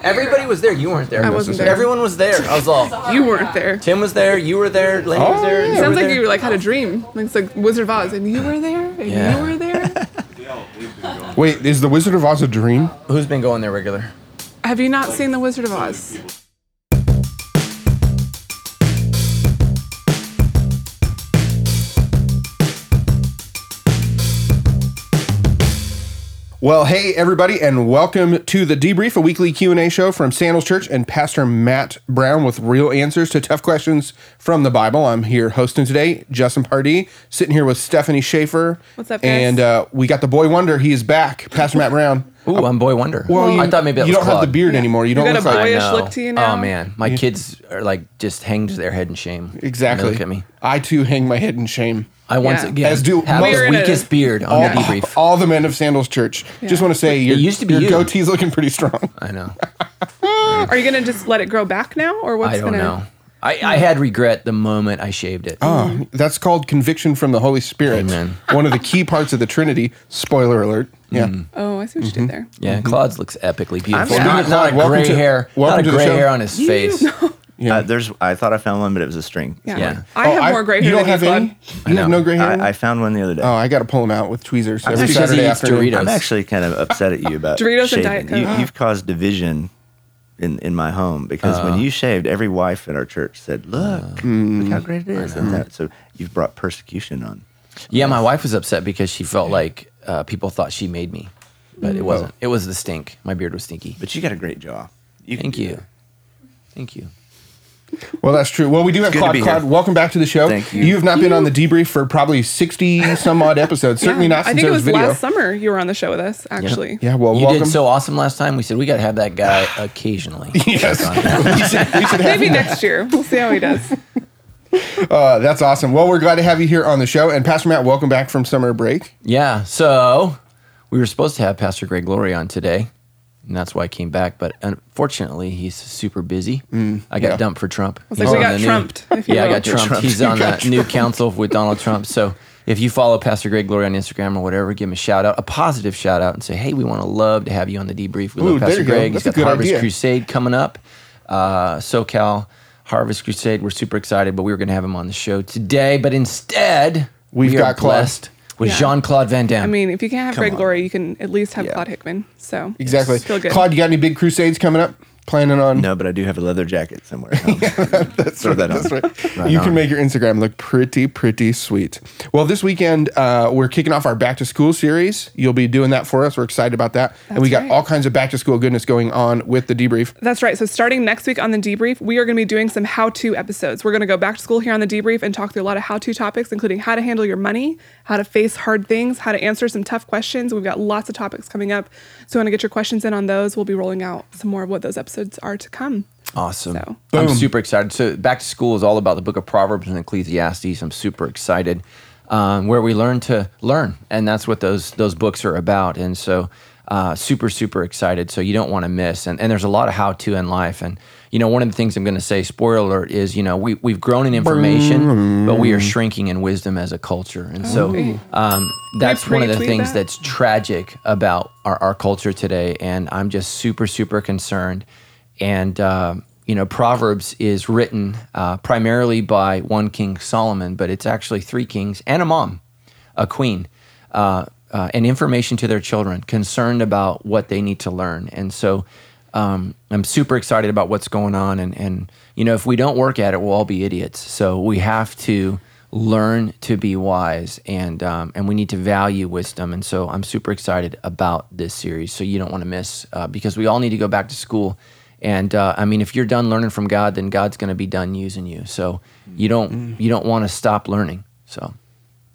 Everybody was there. You weren't there. I wasn't there. Everyone was there. I was all. You weren't there. Tim was there. You were there. Lane was Oh, there. yeah. you Sounds like there. you like had a dream. Like it's like Wizard of Oz, and you were there, and Yeah. you were there. Wait, is the Wizard of Oz a dream? Who's been going there regular? Have you not seen the Wizard of Oz? Well, hey everybody, and welcome to the debrief, a weekly Q and A show from Sandals Church and Pastor Matt Brown with real answers to tough questions from the Bible. I'm here hosting today, Justin Pardee, sitting here with Stephanie Schaefer. What's up, guys? And uh, we got the boy wonder. He is back, Pastor Matt Brown. Ooh, I'm Boy Wonder. Well, I thought maybe you don't have the Claude. beard anymore. You You don't got look a like I boyish know. look to you now. Oh man, my kids are like just hanged their head in shame. exactly. Look at me. I too hang my head in shame. I once Yeah. again As do have most- the We're a- weakest beard on All, the debrief. all the men of Sandals Church. Just want to say your, used to be your you. goatee's looking pretty strong. I know. Are you gonna just let it grow back now, or what's I don't gonna? know. I, I had regret the moment I shaved it. Oh, that's called conviction from the Holy Spirit. Amen. One of the key parts of the Trinity. Spoiler alert. Mm-hmm. Yeah. Oh, I see what you did mm-hmm. there. Yeah, mm-hmm. Claude's looks epically beautiful. Speaking Not, of not Claude, a welcome gray to- hair. welcome Not a to gray hair on his face. Yeah. Uh, there's. I thought I found one, but it was a string. Yeah. Yeah. I have Oh, more gray hair. You don't have you, any? You have no gray hair? I, I found one the other day. oh, I got to pull them out with tweezers every because he Saturday eats afternoon. Doritos. I'm actually kind of upset at you about Doritos and. Diet You, Coke. you've caused division in, in my home because when you shaved, every wife in our church said, "Look, look how great it is." And that, so you've brought persecution on. Yeah, my wife was upset because she felt like uh, people thought she made me, but it wasn't. It was the stink. My beard was stinky. But you got a great jaw. You Thank you. that. Thank you. Well, that's true. Well, we do have good to Claude. Claude, here. welcome back to the show. Thank you. You have not been on the debrief for probably 60 some odd episodes. Certainly Yeah. not I since think there it was was video. last summer you were on the show with us. Actually. Yeah, well, You welcome. did so awesome last time. We said we got to have that guy occasionally. yes. we should, we should have Maybe next year. We'll see how he does. Uh, that's awesome. Well, we're glad to have you here on the show. And Pastor Matt, welcome back from summer break. Yeah. So we were supposed to have Pastor Greg Laurie on today, and that's why I came back. But unfortunately, he's super busy. I got yeah. dumped for Trump. was like, we got the new- trumped, yeah, I got trumped. Trumped. He's on the new council with Donald Trump. So if you follow Pastor Greg Laurie on Instagram or whatever, give him a shout out, a positive shout out, and say, hey, we want to love to have you on the debrief. We Ooh, love Pastor you go. Greg. That's He's a got good Harvest idea. Crusade coming up. Uh, SoCal Harvest Crusade. We're super excited, but we were going to have him on the show today. But instead, We've we got are Claude. With Yeah. Jean Claude Van Damme. I mean, if you can't have Greg on. Laurie, you can at least have. Claude Hickman. So Exactly. Good. Claude, you got any big crusades coming up? Planning on? No, but I do have a leather jacket somewhere. Throw that on. That's right. you can make your Instagram look pretty, pretty sweet. Well, this weekend uh, we're kicking off our back to school series. You'll be doing that for us. We're excited about that, and we got right. all kinds of back to school goodness going on with the debrief. That's right. So starting next week on the debrief, we are going to be doing some how-to episodes. We're going to go back to school here on the debrief and talk through a lot of how-to topics, including how to handle your money, how to face hard things, how to answer some tough questions. We've got lots of topics coming up. So want to get your questions in on those. We'll be rolling out some more of what those episodes are to come. Awesome. So- I'm super excited. So back to school is all about the book of Proverbs and Ecclesiastes. I'm super excited. Um, where we learn to learn, and that's what those those books are about. And so, uh, super super excited. So you don't want to miss. And and there's a lot of how to in life. And you know, one of the things I'm going to say, spoiler alert, is you know we we've grown in information, but we are shrinking in wisdom as a culture. And so, um, that's one of the things that? that's tragic about our, our culture today. And I'm just super, super concerned. And, uh, you know, Proverbs is written uh, primarily by one King Solomon, but it's actually three kings and a mom, a queen, uh, uh, and information to their children, concerned about what they need to learn. And so um, I'm super excited about what's going on. And, and, you know, if we don't work at it, we'll all be idiots. So we have to learn to be wise and um, and we need to value wisdom and so i'm super excited about this series so you don't want to miss uh, because we all need to go back to school and uh, i mean if you're done learning from god then god's going to be done using you so you don't you don't want to stop learning so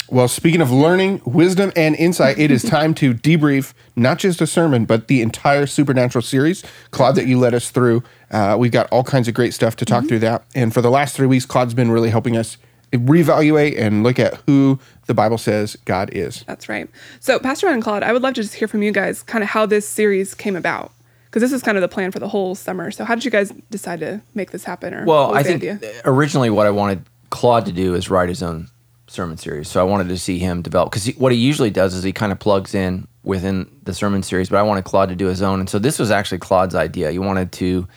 Well, speaking of learning, wisdom, and insight, it is time to debrief not just a sermon, but the entire supernatural series. Claude, that you led us through, uh, we've got all kinds of great stuff to talk through that. And for the last three weeks, Claude's been really helping us reevaluate and look at who the Bible says God is. That's right. So, Pastor Matt and Claude, I would love to just hear from you guys kind of how this series came about. Because this is kind of the plan for the whole summer. So, how did you guys decide to make this happen? Or Well, I think idea? originally what I wanted Claude to do is write his own sermon series. So I wanted to see him develop because what he usually does is he kind of plugs in within the sermon series, but I wanted Claude to do his own. And so this was actually Claude's idea. He wanted to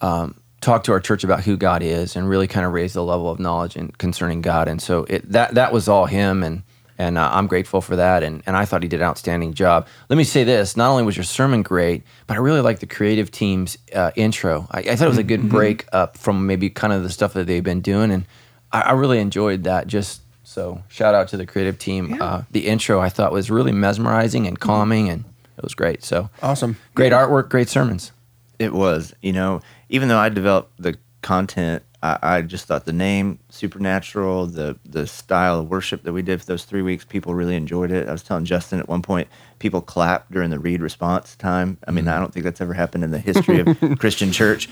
um, talk to our church about who God is and really kind of raise the level of knowledge and concerning God. And so it, that that was all him, and and uh, I'm grateful for that. And and I thought he did an outstanding job. Let me say this: not only was your sermon great, but I really liked the creative team's uh, intro. I, I, thought it was a good break up from maybe kind of the stuff that they've been doing, and I, I really enjoyed that. Just so shout out to the creative team. Yeah. Uh, the intro I thought was really mesmerizing and calming, and it was great. So Awesome. great artwork, great sermons. It was, you know, even though I developed the content, I, I just thought the name supernatural, the the style of worship that we did for those three weeks, people really enjoyed it. I was telling Justin at one point, people clapped during the read response time. I mean, I don't think that's ever happened in the history of Christian church.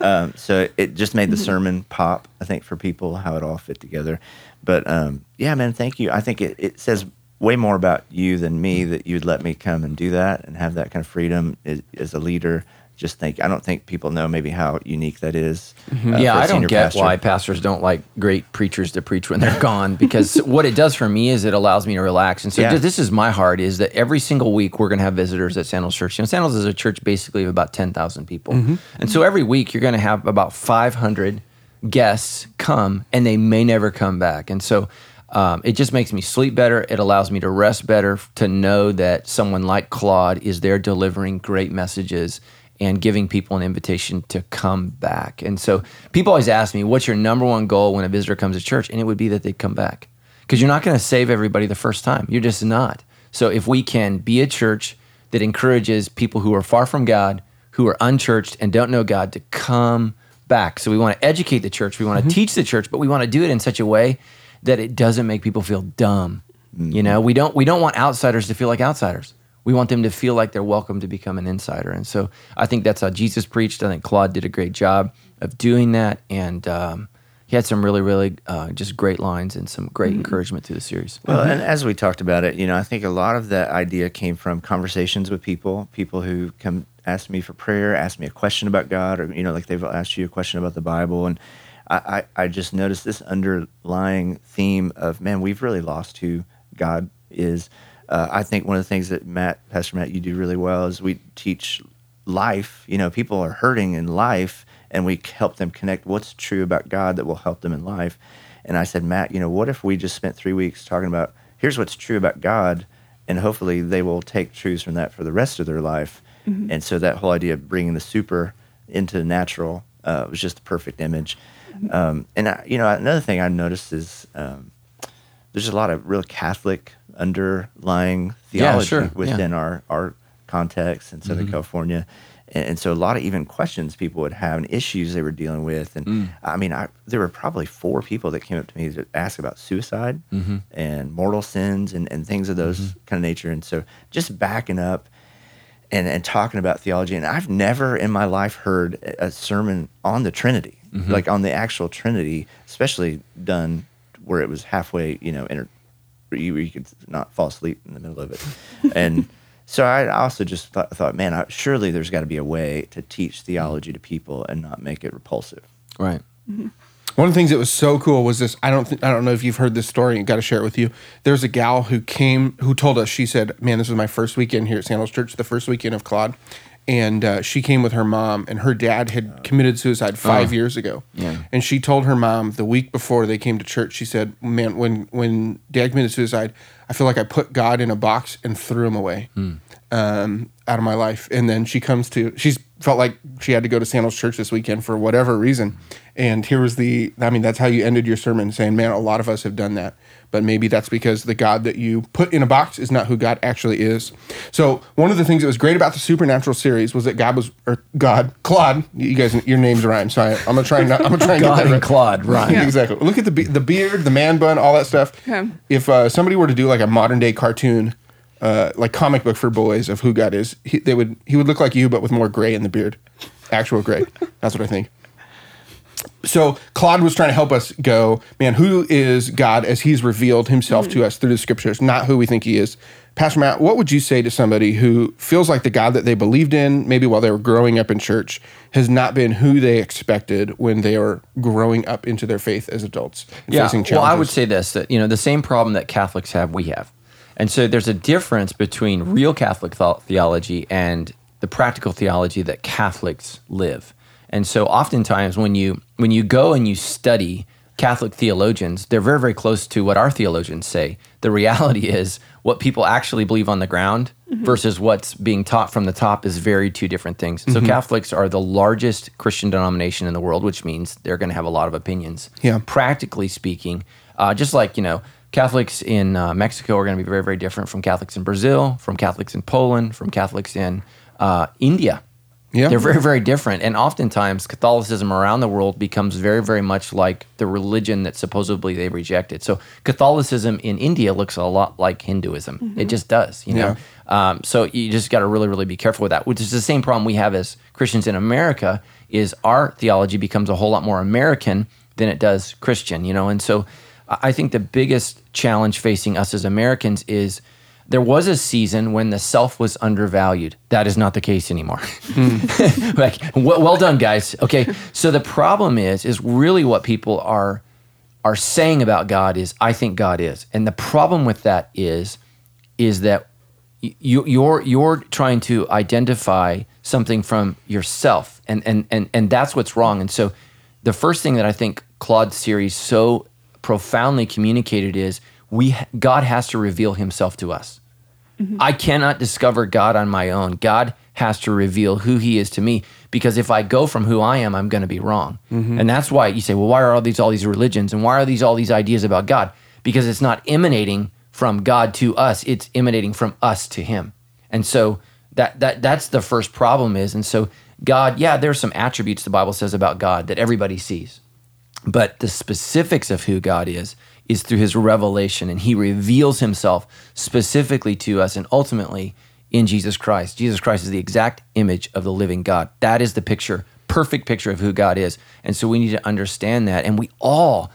Um, so it just made the sermon pop. I think for people how it all fit together. But um, yeah, man, thank you. I think it, it says way more about you than me that you'd let me come and do that and have that kind of freedom as, as a leader. Just think, I don't think people know maybe how unique that is. uh, Mm-hmm. yeah, for a I don't get pastor. why pastors don't like great preachers to preach when they're gone because what it does for me is it allows me to relax. And so Yeah. this is my heart is that every single week we're going to have visitors at Sandals Church. You know, Sandals is a church basically of about 10,000 people. And so every week you're going to have about 500 guests come and they may never come back. And so um, it just makes me sleep better. It allows me to rest better, to know that someone like Claude is there delivering great messages and giving people an invitation to come back. And so people always ask me, what's your number one goal when a visitor comes to church? And it would be that they come back. Because you're not going to save everybody the first time. You're just not. So if we can be a church that encourages people who are far from God, who are unchurched and don't know God to come back. So we want to educate the church, we want to mm-hmm. teach the church, but we want to do it in such a way that it doesn't make people feel dumb. Mm-hmm. You know, we don't we don't want outsiders to feel like outsiders. We want them to feel like they're welcome to become an insider. And so I think that's how Jesus preached. I think Claude did a great job of doing that. And um, he had some really, really uh, just great lines and some great encouragement through the series. Well, and as we talked about it, you know, I think a lot of that idea came from conversations with people, people who come ask me for prayer, ask me a question about God, or you know, like they've asked you a question about the Bible, and I, I, I just noticed this underlying theme of man, we've really lost who God is. Uh, I think one of the things that Matt, Pastor Matt, you do really well is we teach life. You know, people are hurting in life, and we help them connect what's true about God that will help them in life. And I said, Matt, you know, what if we just spent three weeks talking about here's what's true about God, and hopefully they will take truths from that for the rest of their life. And so that whole idea of bringing the super into the natural uh, was just the perfect image. Um, and I, you know, another thing I noticed is um, there's a lot of real Catholic underlying Yeah, theology sure, yeah. within our our context in Southern mm-hmm. California. And, and so a lot of even questions people would have and issues they were dealing with. And mm. I mean, I, there were probably four people that came up to me to ask about suicide mm-hmm. and mortal sins and, and things of those mm-hmm. kind of nature. And so just backing up and, and talking about theology. And I've never in my life heard a a sermon on the Trinity, like on the actual Trinity, especially done where it was halfway, you know, inter- where you, where you could not fall asleep in the middle of it. and so I also just thought, thought man, I, surely there's got to be a way to teach theology to people and not make it repulsive. Right. Mm-hmm. One of the things that was so cool was this. I don't think I don't know if you've heard this story. and got to share it with you. There's a gal who came who told us. She said, "Man, this was my first weekend here at Sandals Church, the first weekend of Claude." And uh, she came with her mom, and her dad had committed suicide five years ago. Yeah. And she told her mom the week before they came to church. She said, "Man, when when dad committed suicide, I feel like I put God in a box and threw him away." um, out of my life. And then she comes to, she's felt like she had to go to Sandals Church this weekend for whatever reason. And here was the, I mean, that's how you ended your sermon saying, man, a lot of us have done that. But maybe that's because the God that you put in a box is not who God actually is. So one of the things that was great about the Supernatural series was that God was, or God, Claude, you guys, your names rhyme. So I, I'm gonna try and not, I'm gonna try and God get that and right. Claude, right. Yeah. Exactly. Look at the be- the beard, the man bun, all that stuff. Yeah. If uh, somebody were to do like a modern day cartoon, uh, like comic book for boys of who God is, he, they would he would look like you, but with more gray in the beard, actual gray. That's what I think. So Claude was trying to help us go, man, who is God as He's revealed Himself to hmm. us through the Scriptures, not who we think He is. Pastor Matt, what would you say to somebody who feels like the God that they believed in, maybe while they were growing up in church, has not been who they expected when they are growing up into their faith as adults? Yeah. Well, I would say this that you know the same problem that Catholics have, we have, And so there's a difference between real Catholic th- theology and the practical theology that Catholics live. And so oftentimes when you when you go and you study Catholic theologians, they're very very close to what our theologians say. The reality is what people actually believe on the ground versus what's being taught from the top is very two different things. So Catholics are the largest Christian denomination in the world, which means they're going to have a lot of opinions. Yeah. Practically speaking, uh, just like you know, Catholics in uh, Mexico are going to be very very different from Catholics in Brazil, from Catholics in Poland, from Catholics in uh, India. Yeah. They're very, very different. And oftentimes, Catholicism around the world becomes very, very much like the religion that supposedly they rejected. So, Catholicism in India looks a lot like Hinduism. It just does, you know? Um, so, you just got to really, really be careful with that, which is the same problem we have as Christians in America is our theology becomes a whole lot more American than it does Christian, you know? And so, I think the biggest challenge facing us as Americans is there was a season when the self was undervalued. That is not the case anymore. like, well, well done, guys. Okay, so the problem is, is really what people are are saying about God is, I think God is, and the problem with that is, is that you, you're you're trying to identify something from yourself, and and and and that's what's wrong. And so, the first thing that I think Claude's series so profoundly communicated is we God has to reveal Himself to us. Mm-hmm. I cannot discover God on my own. God has to reveal who He is to me because if I go from who I am, I'm going to be wrong. Mm-hmm. And that's why you say, well, why are all these all these religions and why are these all these ideas about God? Because it's not emanating from God to us; it's emanating from us to Him. And so that that that's the first problem is. And so God, yeah, there's some attributes the Bible says about God that everybody sees but the specifics of who God is is through his revelation and he reveals himself specifically to us and ultimately in Jesus Christ. Jesus Christ is the exact image of the living God. That is the picture, perfect picture of who God is. And so we need to understand that. And we all,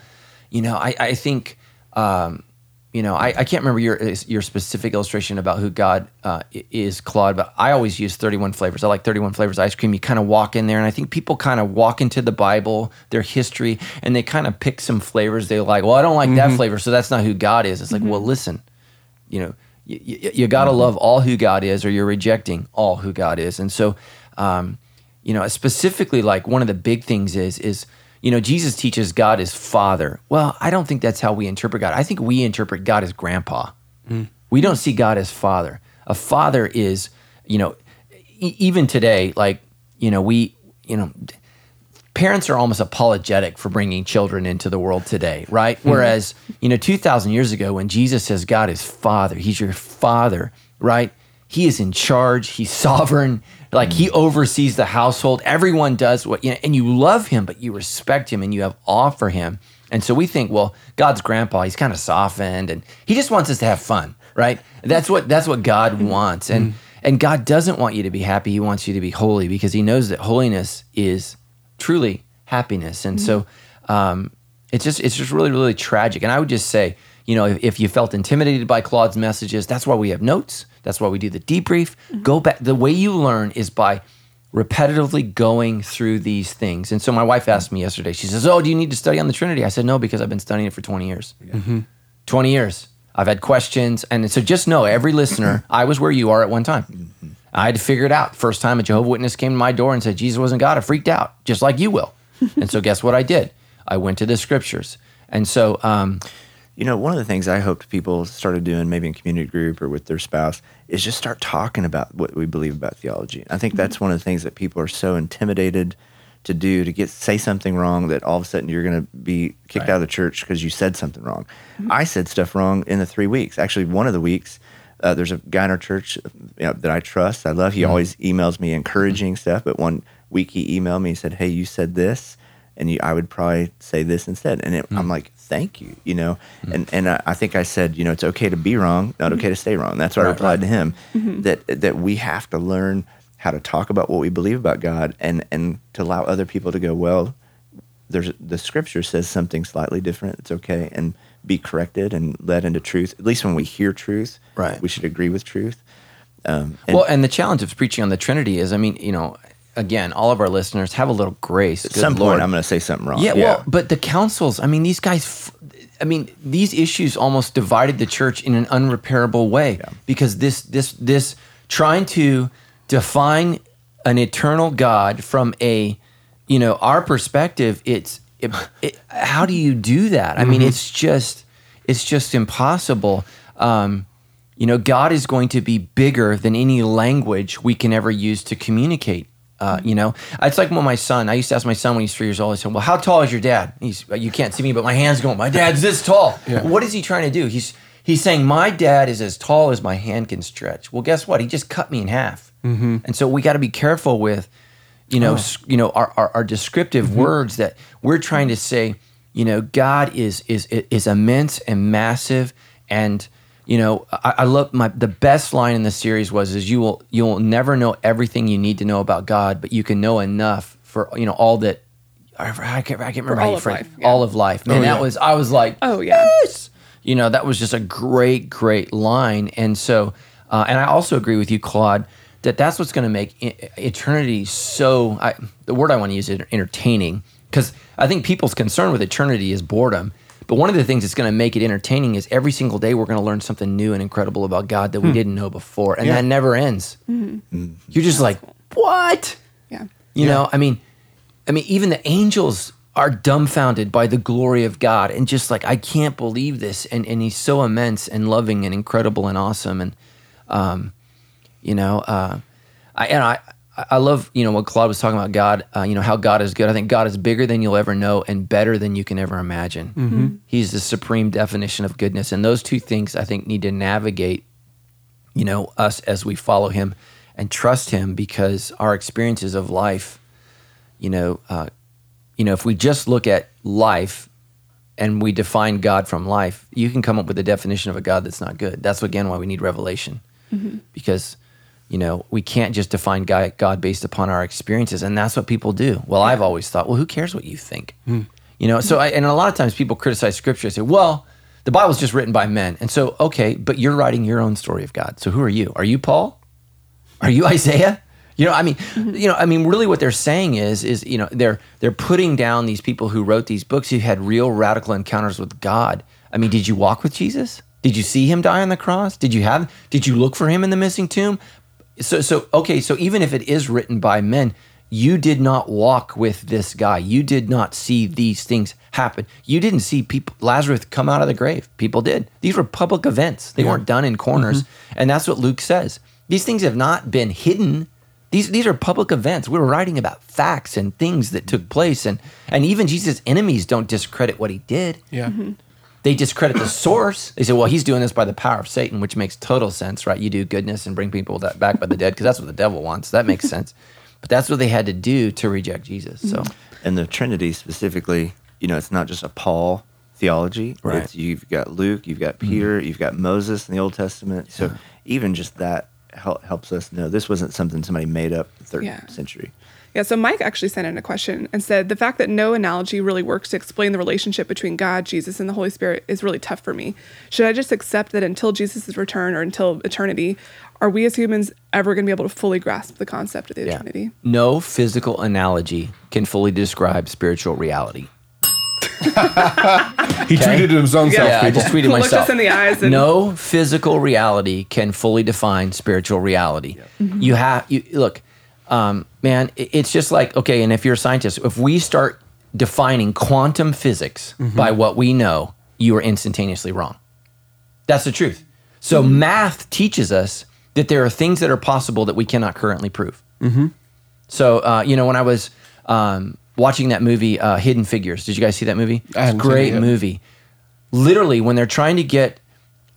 you know, I, I think, um, you know, I, I can't remember your your specific illustration about who God uh, is, Claude, but I always use 31 flavors. I like 31 flavors ice cream. You kind of walk in there, and I think people kind of walk into the Bible, their history, and they kind of pick some flavors they like. Well, I don't like that flavor, so that's not who God is. It's like, well, listen, you know, you, you, you got to love all who God is, or you're rejecting all who God is. And so, um, you know, specifically, like one of the big things is is you know Jesus teaches God is Father. Well, I don't think that's how we interpret God. I think we interpret God as Grandpa. Hmm. We don't see God as Father. A father is, you know, e- even today, like you know, we, you know, parents are almost apologetic for bringing children into the world today, right? Hmm. Whereas, you know, 2,000 years ago, when Jesus says God is Father, He's your Father, right? He is in charge, He's sovereign, like He mm. oversees the household. Everyone does what, you know, and you love Him, but you respect Him and you have awe for Him. And so we think, well, God's grandpa, he's kind of softened and he just wants us to have fun, right? That's what that's what God mm. wants. And mm. and God doesn't want you to be happy. He wants you to be holy because he knows that holiness is truly happiness. And so um, it's just it's just really really tragic. And I would just say, you know, if, if you felt intimidated by Claude's messages, that's why we have notes. That's why we do the debrief. Go back. The way you learn is by repetitively going through these things. And so my wife asked me yesterday. She says, "Oh, do you need to study on the Trinity?" I said, "No, because I've been studying it for 20 years." 20 years. I've had questions. And so just know, every listener, I was where you are at one time. I had to figure it out. First time a Jehovah Witness came to my door and said Jesus wasn't God, I freaked out, just like you will. and so guess what I did? I went to the scriptures. And so, um, You know, one of the things I hoped people started doing, maybe in community group or with their spouse, is just start talking about what we believe about theology. I think mm-hmm. that's one of the things that people are so intimidated to do to get say something wrong that all of a sudden you're going to be kicked out of the church because you said something wrong. Mm-hmm. I said stuff wrong in the three weeks. Actually, one of the weeks, uh, there's a guy in our church uh, you know, that I trust. I love. He mm-hmm. always emails me encouraging stuff. But one week he emailed me and said, "Hey, you said this." and you, I would probably say this instead. And it, I'm mm. like, thank you, you know. Hmm. And and I, I think I said, you know, it's okay to be wrong, not okay to hmm. stay wrong. That's what I replied to him. Mm-hmm. That that we have to learn how to talk about what we believe about God, and and to allow other people to go, well, there's the scripture says something slightly different. It's okay, and be corrected and led into truth. At least when we hear truth, Right. we should agree with truth. Um, and well, and the challenge of preaching on the Trinity is, I mean, you know, again, all of our listeners have a little grace. at some point, I'm going to say something wrong. Yeah, well, but the councils, I mean, these guys, I mean, these issues almost divided the church in an unrepairable way because this this this trying to define an eternal God from a you know our perspective. It's it, it, how do you do that? I mean, it's just it's just impossible. Um, you know, God is going to be bigger than any language we can ever use to communicate. Uh, you know, it's like when my son. I used to ask my son when he's three years old. I said, "Well, how tall is your dad?" He's, you can't see me, but my hands going. My dad's this tall. What is he trying to do? He's he's saying my dad is as tall as my hand can stretch. Well, guess what? He just cut me in half. And so we got to be careful with, you know, s- you know, our our, our descriptive words that we're trying to say. You know, God is is is immense and massive, and you know, I, I love my the best line in the series was is you will you will never know everything you need to know about God, but you can know enough for you know all that. I can't, I can't remember all you of phrase life, yeah. all of life. Man, that yeah. was I was like, Oh, yeah. yes! You know, that was just a great, great line. And so, uh, and I also agree with you, Claude, that that's what's going to make eternity so. I, the word I want to use is entertaining because I think people's concern with eternity is boredom. But one of the things that's going to make it entertaining is every single day we're going to learn something new and incredible about God that we didn't know before, and Yeah. that never ends. You're just like, what? Yeah. You know, I mean, I mean, even the angels are dumbfounded by the glory of God and just like, I can't believe this. And and he's so immense and loving and incredible and awesome. And um, you know, uh I and I I love, you know, what Claude was talking about God, uh, you know, how God is good. I think God is bigger than you'll ever know and better than you can ever imagine. He's the supreme definition of goodness. And those two things I think need to navigate you know, us as we follow him and trust him because our experiences of life, you know, uh, you know, if we just look at life and we define God from life, you can come up with a definition of a God that's not good. That's again why we need revelation, because you know we can't just define God, based upon our experiences, and that's what people do. Well, I've always thought, well, who cares what you think? Hmm. You know, so I, and a lot of times people criticize Scripture and say, well. The Bible's just written by men. And so, okay, but you're writing your own story of God. So who are you? Are you Paul? Are you Isaiah? You know, I mean, mm-hmm. you know, I mean, really, what they're saying is, is you know, they're they're putting down these people who wrote these books who had real radical encounters with God. I mean, did you walk with Jesus? Did you see him die on the cross? Did you have? Did you look for him in the missing tomb? So, so okay, so even if it is written by men, you did not walk with this guy. You did not see these things happen. You didn't see people Lazarus come out of the grave. People did. These were public events. They weren't done in corners. Mm-hmm. And that's what Luke says. These things have not been hidden. These these are public events. We were writing about facts and things that took place and and even Jesus' enemies don't discredit what he did. Yeah. Mm-hmm. They discredit the source. They say, well, he's doing this by the power of Satan, which makes total sense, right? You do goodness and bring people that back by the dead because that's what the devil wants. That makes sense. But that's what they had to do to reject Jesus. So, and the Trinity specifically, you know, it's not just a Paul theology. Right. Mm-hmm. It's, you've got Luke, you've got Peter, you've got Moses in the Old Testament. So even just that hel- helps us know this wasn't something somebody made up in the third Yeah. century. Yeah, so Mike actually sent in a question and said the fact that no analogy really works to explain the relationship between God, Jesus, and the Holy Spirit is really tough for me. Should I just accept that until Jesus' return or until eternity, are we as humans ever going to be able to fully grasp the concept of the yeah. Trinity? No physical analogy can fully describe spiritual reality. He tweeted his own self. Yeah, I people. just tweeted Looked myself. us in the eyes and- no physical reality can fully define spiritual reality. Mm-hmm. You have you look, um, man. It's just like okay, and if you're a scientist, if we start defining quantum physics by what we know, you are instantaneously wrong. That's the truth. So math teaches us that there are things that are possible that we cannot currently prove. So uh, you know, when I was um, watching that movie, uh, Hidden Figures, did you guys see that movie? It's a haven't it great movie. Literally, when they're trying to get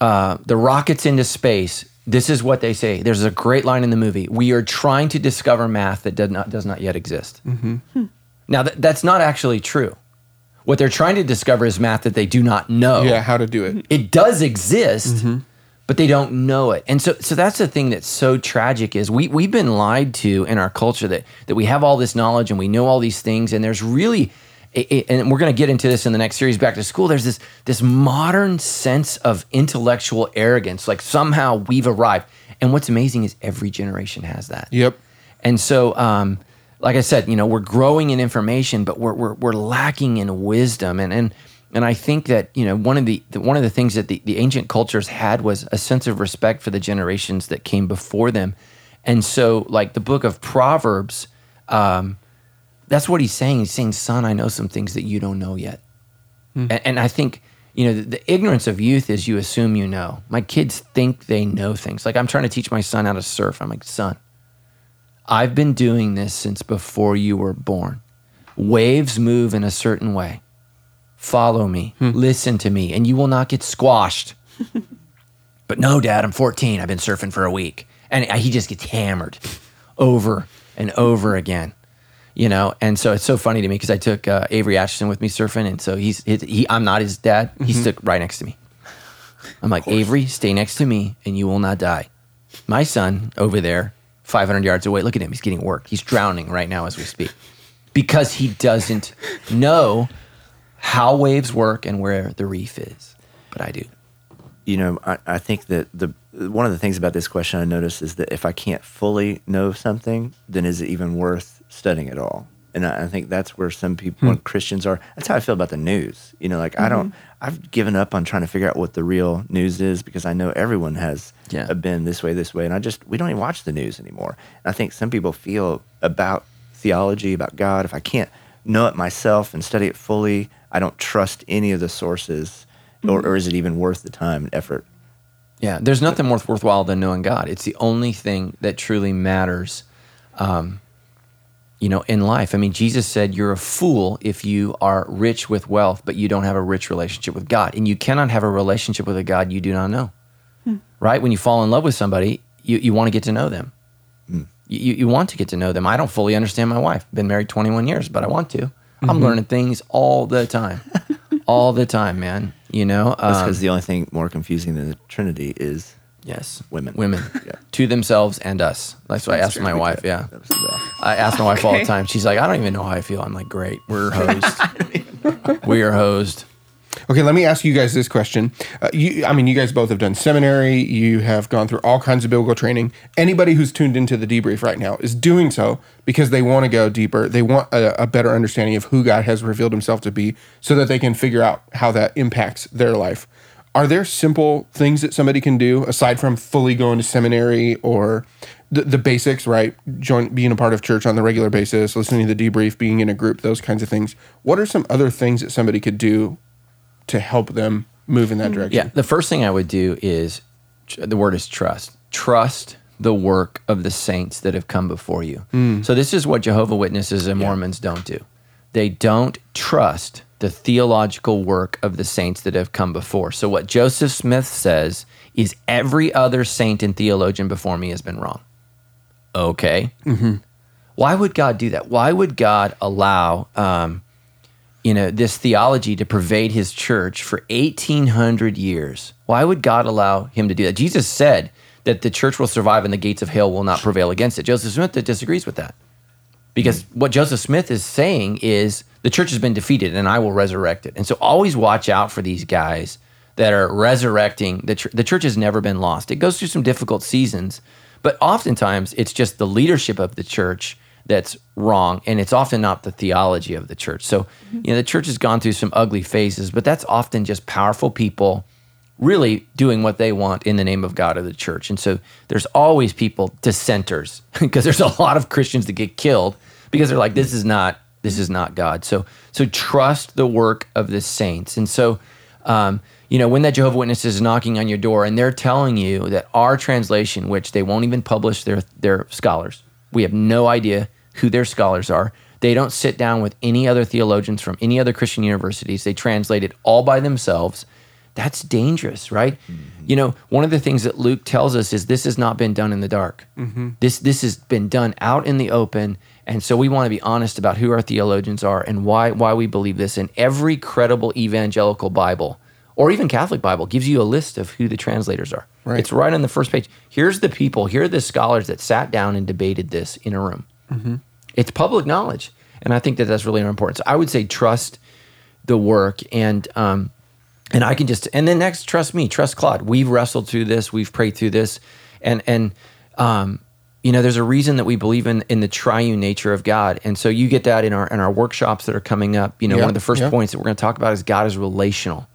uh, the rockets into space, this is what they say. There's a great line in the movie. We are trying to discover math that does not does not yet exist. Mm-hmm. Now, th- that's not actually true. What they're trying to discover is math that they do not know Yeah, how to do it. it does exist Mm-hmm. but they don't know it and so so that's the thing that's so tragic is we we've been lied to in our culture that that we have all this knowledge and we know all these things and there's really it, it- and we're going to get into this in the next series back to school there's this this modern sense of intellectual arrogance like somehow we've arrived and what's amazing is every generation has that Yep. and so, um, like I said, you know, we're growing in information, but we're, we're, we're lacking in wisdom. And, and, And I think that you know one of the, the one of the things that the, the ancient cultures had was a sense of respect for the generations that came before them, and so like the book of Proverbs, um, that's what he's saying. He's saying, "Son, I know some things that you don't know yet," hmm. and, and I think you know the, the ignorance of youth is you assume you know. My kids think they know things. Like I'm trying to teach my son how to surf. I'm like, son, I've been doing this since before you were born. Waves move in a certain way. Follow me, hmm. listen to me, and you will not get squashed. but no, Dad, I'm 14. I've been surfing for a week. And uh, he just gets hammered over and over again. You know, and so it's so funny to me because I took uh, Avery Atchison with me surfing, and so he's he, he I'm not his dad. He stuck right next to me. I'm like Avery, stay next to me, and you will not die. My son over there, 500 yards away, look at him. He's getting work. He's drowning right now as we speak because he doesn't know how waves work and where the reef is. But I do. you know, I, I think that the one of the things about this question I noticed is that if I can't fully know something, then is it even worth studying at all? And I, I think that's where some people, hmm. when Christians are, that's how I feel about the news. You know, like I don't, mm-hmm. I've given up on trying to figure out what the real news is because I know everyone has Yeah. been this way, this way, and I just we don't even watch the news anymore. And I think some people feel about theology, about God, if I can't know it myself and study it fully, I don't trust any of the sources, or, mm-hmm. or is it even worth the time and effort? Yeah, there's nothing more worthwhile than knowing God. It's the only thing that truly matters, um, you know, in life. I mean, Jesus said, "You're a fool if you are rich with wealth, but you don't have a rich relationship with God, and you cannot have a relationship with a God you do not know." Hmm. Right? When you fall in love with somebody, you, you want to get to know them. Hmm. You, you want to get to know them. I don't fully understand my wife. Been married 21 years, but I want to. I'm mm-hmm. learning things all the time, all the time, man. You know, That's Um, because the only thing more confusing than the Trinity is Yes. Women. Women. Yeah. To themselves and us. That's what I asked my wife. Yeah. that was the. I ask my wife all the Okay. time. She's like, I don't even know how I feel. I'm like, great. We're hosed. we are hosed. Okay, let me ask you guys this question. Uh, you, I mean, you guys both have done seminary. You have gone through all kinds of biblical training. Anybody who's tuned into the debrief right now is doing so because they want to go deeper. They want a, a better understanding of who God has revealed Himself to be, so that they can figure out how that impacts their life. Are there simple things that somebody can do aside from fully going to seminary or the, the basics, right? Join, being a part of church on the regular basis, listening to the debrief, being in a group, those kinds of things. What are some other things that somebody could do to help them move in that mm-hmm. direction. Yeah. The first thing I would do is the word is trust. Trust the work of the saints that have come before you. Mm. So, this is what Jehovah Witnesses and Mormons don't do. They don't trust the theological work of the saints that have come before. So, what Joseph Smith says is every other saint and theologian before me has been wrong. Okay. Mm-hmm. Why would God do that? Why would God allow, um, you know, this theology to pervade His church for eighteen hundred years? Why would God allow Him to do that? Jesus said that the church will survive and the gates of hell will not prevail against it. Joseph Smith disagrees with that because hmm. what Joseph Smith is saying is the church has been defeated and I will resurrect it. And so always watch out for these guys that are resurrecting the church. The church has never been lost. It goes through some difficult seasons, but oftentimes it's just the leadership of the church that's wrong and it's often not the theology of the church. So, you know, the church has gone through some ugly phases, but that's often just powerful people really doing what they want in the name of God or the church. And so there's always people dissenters because there's a lot of Christians that get killed because they're like this is not this is not God. So so trust the work of the saints. And so um, you know when that Jehovah Witness is knocking on your door and they're telling you that our translation, which they won't even publish their their scholars, we have no idea who their scholars are. They don't sit down with any other theologians from any other Christian universities. They translate it all by themselves that's dangerous, right? Mm-hmm. You know, one of the things that Luke tells us is this has not been done in the dark. Mm-hmm. This this has been done out in the open, and so we want to be honest about who our theologians are and why why we believe this. And every credible evangelical Bible or even Catholic Bible gives you a list of who the translators are. Right. It's right on the first page. Here's the people. Here are the scholars that sat down and debated this in a room. It's public knowledge, and I think that that's really important. So I would say trust the work and. Um, and I can just and then next trust me, trust Claude. We've wrestled through this, we've prayed through this, and and um, you know, there's a reason that we believe in in the triune nature of God, and so you get that in our in our workshops that are coming up. You know, Yeah, one of the first yeah. points that we're going to talk about is God is relational.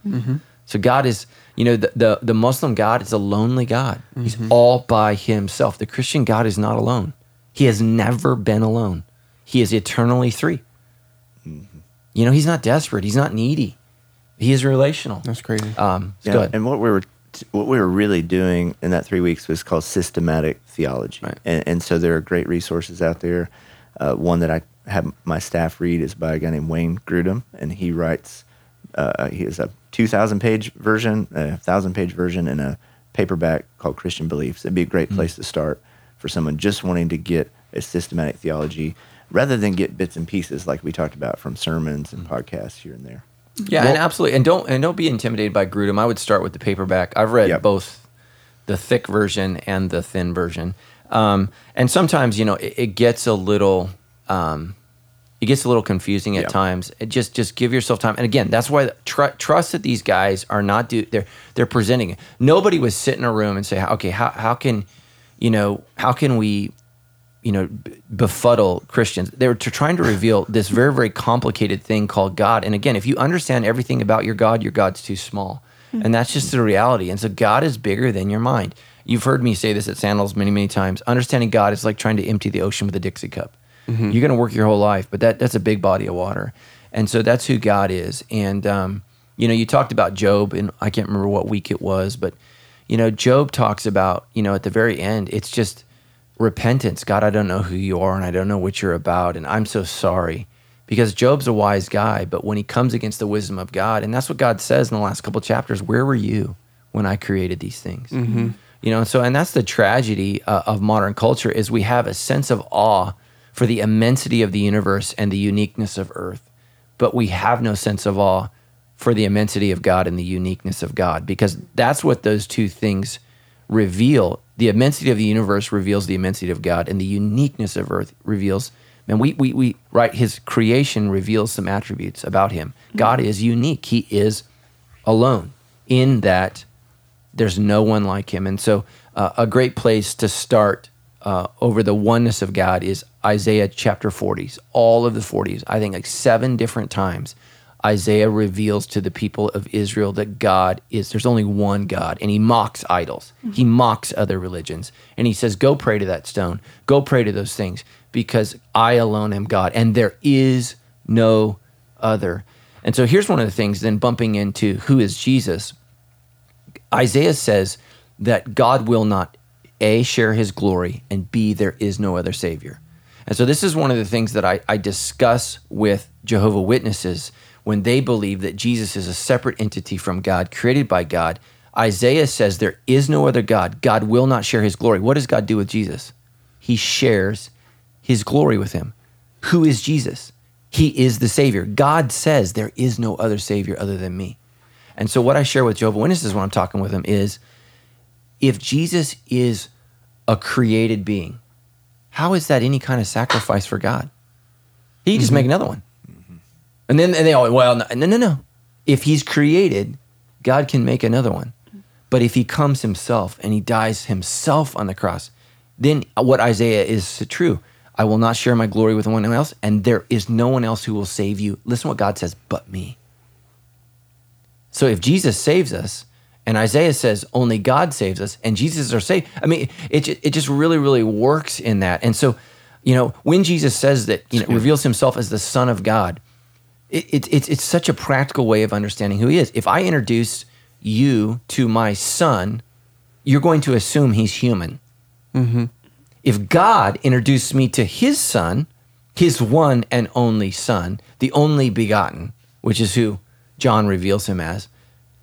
So God is, you know, the, the the Muslim God is a lonely God. He's all by himself. The Christian God is not alone. He has never been alone. He is eternally 3 You know, he's not desperate. He's not needy. He is relational. That's crazy. Um, Yeah, go ahead. And what we were what we were really doing in that three weeks was called systematic theology, Right. and, and so there are great resources out there. Uh, one that I have my staff read is by a guy named Wayne Grudem, and he writes. Uh, he is a two thousand page version, a thousand page version, and a paperback called Christian Beliefs. It'd be a great place to start for someone just wanting to get a systematic theology, rather than get bits and pieces like we talked about from sermons and podcasts here and there. Yeah, and absolutely, and don't and don't be intimidated by Grudem. I would start with the paperback. I've read Yep. both the thick version and the thin version, um, and sometimes you know it, it gets a little um, it gets a little confusing at Yep. times. It just just give yourself time. And again, that's why tr- trust that these guys are not do they're they're presenting it. Nobody was sit in a room and say, okay, how how can you know how can we you know, b- befuddle Christians. They were t- trying to reveal this very, very complicated thing called God. And again, if you understand everything about your God, your God's too small. Mm-hmm. And that's just the reality. And so God is bigger than your mind. You've heard me say this at Sandals many, many times. Understanding God is like trying to empty the ocean with a Dixie cup. You're going to work your whole life, but that, that's a big body of water. And so that's who God is. And, um, you know, you talked about Job, and I can't remember what week it was, but, you know, Job talks about, you know, at the very end, it's just, repentance. God, I don't know who you are and I don't know what you're about. And I'm so sorry. Because Job's a wise guy, but when he comes against the wisdom of God, and that's what God says in the last couple chapters, where were you when I created these things? You know, so and that's the tragedy uh, of modern culture is we have a sense of awe for the immensity of the universe and the uniqueness of earth, but we have no sense of awe for the immensity of God and the uniqueness of God because that's what those two things reveal the immensity of the universe reveals the immensity of God, and the uniqueness of earth reveals. And we, we, we right, his creation reveals some attributes about him. God is unique. He is alone in that there's no one like him. And so, uh, a great place to start uh, over the oneness of God is Isaiah chapter 40s, all of the 40s. I think like seven different times. Isaiah reveals to the people of Israel that God is, there's only one God, and he mocks idols. He mocks other religions. And he says, Go pray to that stone, go pray to those things, because I alone am God, and there is no other. And so here's one of the things, then bumping into who is Jesus. Isaiah says that God will not A, share his glory, and B, there is no other Savior. And so this is one of the things that I, I discuss with Jehovah Witnesses when they believe that Jesus is a separate entity from God, created by God. Isaiah says there is no other God. God will not share his glory. What does God do with Jesus? He shares his glory with him. Who is Jesus? He is the Savior. God says there is no other Savior other than me. And so, what I share with Jehovah Witnesses when I'm talking with them is if Jesus is a created being, how is that any kind of sacrifice for God? He can just mm-hmm. make another one. Mm-hmm. And then and they all, well, no, no, no, no. If he's created, God can make another one. But if he comes himself and he dies himself on the cross, then what Isaiah is true. I will not share my glory with anyone else, and there is no one else who will save you. Listen what God says, but me. So if Jesus saves us, and Isaiah says only God saves us, and Jesus is our savior, I mean, it, it just really, really works in that. And so, you know, when Jesus says that, you know, reveals himself as the Son of God, it, it, it's it's such a practical way of understanding who he is. If I introduce you to my son, you're going to assume he's human. Mm-hmm. If God introduced me to his son, his one and only son, the only begotten, which is who John reveals him as,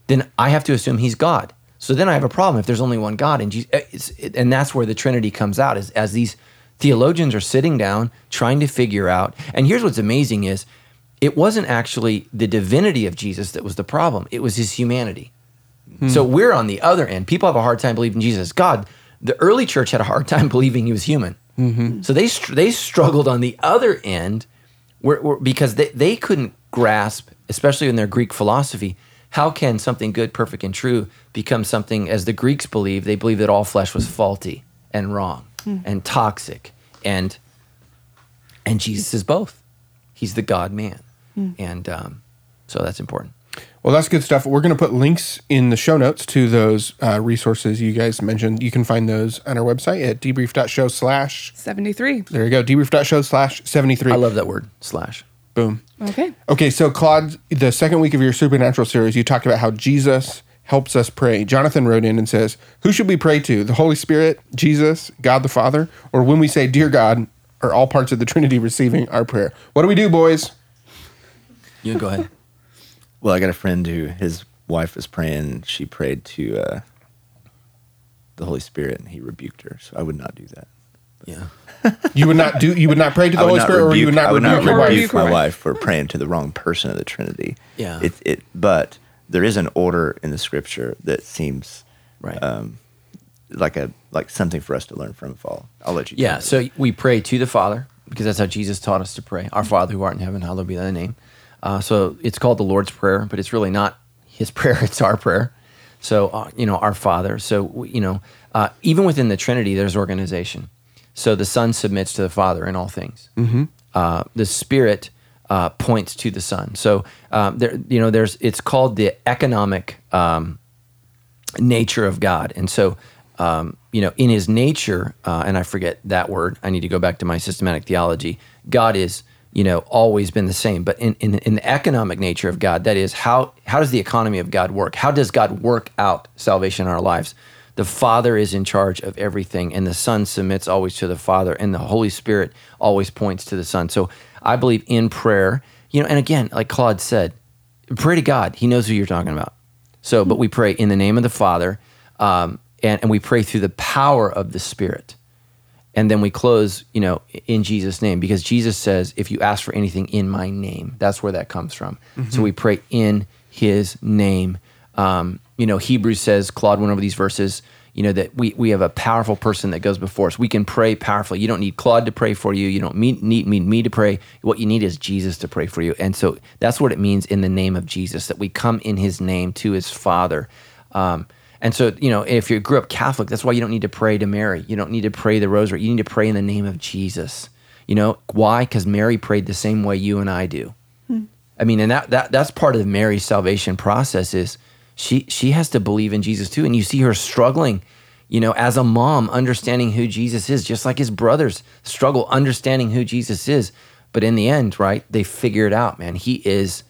then I have to assume he's God. So then I have a problem if there's only one God, and Jesus, eh, and that's where the Trinity comes out. Is as these theologians are sitting down trying to figure out. And here's what's amazing: is it wasn't actually the divinity of Jesus that was the problem; it was his humanity. Hmm. So we're on the other end. People have a hard time believing Jesus God. The early church had a hard time believing he was human. Mm-hmm. So they they struggled on the other end, where, where, because they, they couldn't grasp, especially in their Greek philosophy, how can something good, perfect, and true become something as the Greeks believe? They believe that all flesh was faulty and wrong. and toxic and and Jesus is both. He's the God man, and um, so that's important. Well, that's good stuff. We're going to put links in the show notes to those uh, resources you guys mentioned. You can find those on our website at debrief.show slash. 73. There you go. Debrief.show slash 73. I love that word slash. Boom. Okay. Okay, so Claude, the second week of your supernatural series, you talked about how Jesus helps us pray. Jonathan wrote in and says, Who should we pray to? The Holy Spirit, Jesus, God the Father? Or when we say, Dear God, are all parts of the Trinity receiving our prayer? What do we do, boys? You go ahead. Well, I got a friend who his wife was praying. She prayed to uh, the Holy Spirit, and he rebuked her. So I would not do that. Yeah. You would not do you would not pray to the Holy Spirit or you would not I would rebuke not your wife? rebuke Rebuke my wife. for praying to the wrong person of the Trinity. Yeah. It, it, but there is an order in the Scripture that seems Right. um, like a like something for us to learn from. Fall. I'll let you. Yeah, so we pray to the Father because that's how Jesus taught us to pray. Our Father who art in heaven, hallowed be thy name. Uh, so it's called the Lord's Prayer, but it's really not his prayer, it's our prayer. So, uh, you know, our Father. So, you know, uh, even within the Trinity, there's organization. So the Son submits to the Father in all things. Uh, the Spirit uh, points to the Son. So, um, there, you know, there's it's called the economic um, nature of God. And so, um, you know, in his nature, uh, and I forget that word, I need to go back to my systematic theology. God is, you know, always been the same. But in, in, in the economic nature of God, that is, how, how does the economy of God work? How does God work out salvation in our lives? The Father is in charge of everything, and the Son submits always to the Father, and the Holy Spirit always points to the Son. So I believe in prayer, you know, and again, like Claude said, pray to God. He knows who you're talking about. So, but we pray in the name of the Father, um, and, and we pray through the power of the Spirit. And then we close, you know, in Jesus' name, because Jesus says, if you ask for anything in my name, that's where that comes from. So we pray in his name. Um, you know, Hebrews says, Claude went over these verses, you know, that we, we have a powerful person that goes before us. We can pray powerfully. You don't need Claude to pray for you. You don't need, need, need me to pray. What you need is Jesus to pray for you. And so that's what it means in the name of Jesus, that we come in his name to his Father. Um, and so, you know, if you grew up Catholic, that's why you don't need to pray to Mary. You don't need to pray the rosary. You need to pray in the name of Jesus. You know, why? Because Mary prayed the same way you and I do. I mean, and that, that that's part of Mary's salvation process is she she has to believe in Jesus too. And you see her struggling, you know, as a mom, understanding who Jesus is, just like his brothers struggle understanding who Jesus is. But in the end, right, they figure it out, man. He is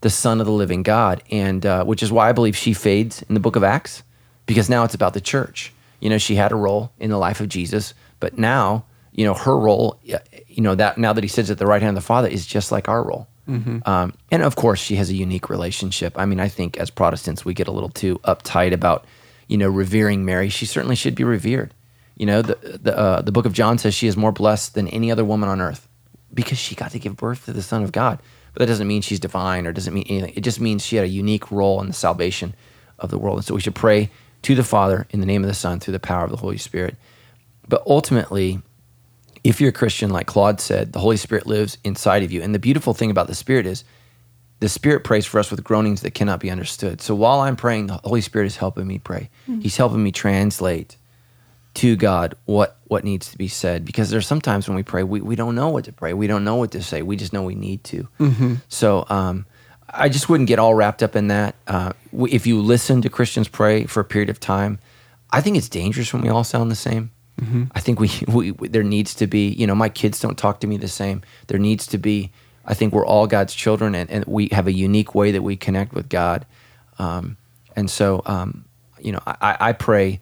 the Son of the living God. And uh, which is why I believe she fades in the book of Acts, because now it's about the church. You know, she had a role in the life of Jesus, but now, you know, her role, uh, you know, that now that he sits at the right hand of the Father is just like our role. Um, and of course, she has a unique relationship. I mean, I think as Protestants, we get a little too uptight about, you know, revering Mary. She certainly should be revered. You know, the the uh, the Book of John says she is more blessed than any other woman on earth because she got to give birth to the Son of God. But that doesn't mean she's divine or doesn't mean anything. It just means she had a unique role in the salvation of the world. And so we should pray to the Father in the name of the Son through the power of the Holy Spirit. But ultimately, if you're a Christian, like Claude said, the Holy Spirit lives inside of you. And the beautiful thing about the Spirit is the Spirit prays for us with groanings that cannot be understood. So while I'm praying, the Holy Spirit is helping me pray. He's helping me translate to God what what needs to be said. Because there's sometimes when we pray, we, we don't know what to pray. We don't know what to say. We just know we need to. So um, I just wouldn't get all wrapped up in that. Uh, if you listen to Christians pray for a period of time, I think it's dangerous when we all sound the same. I think we, we, we there needs to be, you know, my kids don't talk to me the same. There needs to be, I think we're all God's children and, and we have a unique way that we connect with God. Um, and so, um, you know, I, I pray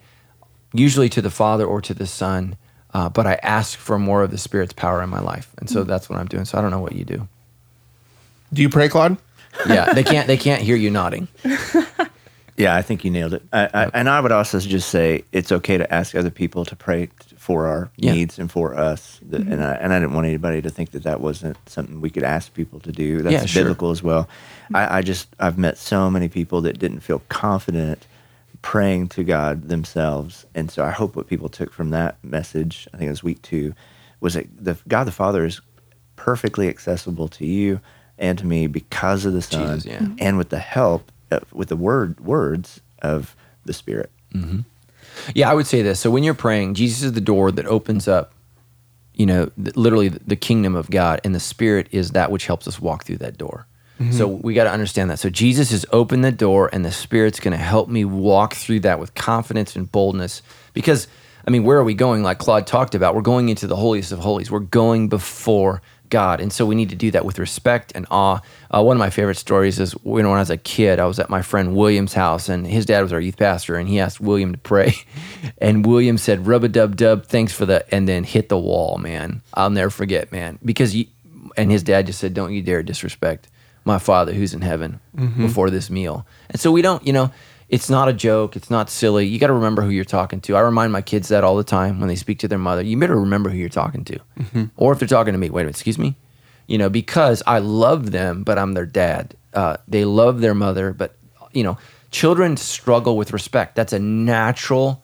usually to the Father or to the Son, uh, but I ask for more of the Spirit's power in my life. And so that's what I'm doing. So I don't know what you do. Do you pray, Claude? Yeah, they can't they can't hear you nodding. Yeah, I think you nailed it. I, I, and I would also just say it's okay to ask other people to pray for our Yeah. needs and for us. Th- mm-hmm. And I and I didn't want anybody to think that that wasn't something we could ask people to do. That's Yeah, sure. biblical as well. I, I just I've met so many people that didn't feel confident praying to God themselves, and so I hope what people took from that message, I think it was week two, was that the God the Father is perfectly accessible to you and to me because of the Son, Jesus, yeah. and with the help, of, with the word words of the Spirit. Mm-hmm. Yeah, I would say this. So when you're praying, Jesus is the door that opens up, you know, th- literally the kingdom of God, and the Spirit is that which helps us walk through that door. Mm-hmm. So we got to understand that. So Jesus has opened the door, and the Spirit's going to help me walk through that with confidence and boldness. Because, I mean, where are we going? Like Claude talked about, we're going into the holiest of holies. We're going before God, and so we need to do that with respect and awe. Uh, one of my favorite stories is when, when I was a kid, I was at my friend William's house, and his dad was our youth pastor, and he asked William to pray, and William said, "Rub a dub dub, thanks for the," and then hit the wall. Man, I'll never forget, man, because you, and his dad just said, "Don't you dare disrespect my Father who's in heaven before this meal." And so we don't, you know. It's not a joke. It's not silly. You got to remember who you're talking to. I remind my kids that all the time when they speak to their mother. You better remember who you're talking to. Or if they're talking to me, wait a minute, excuse me? you know, because I love them, but I'm their dad. Uh, they love their mother, but you know, children struggle with respect. That's a natural,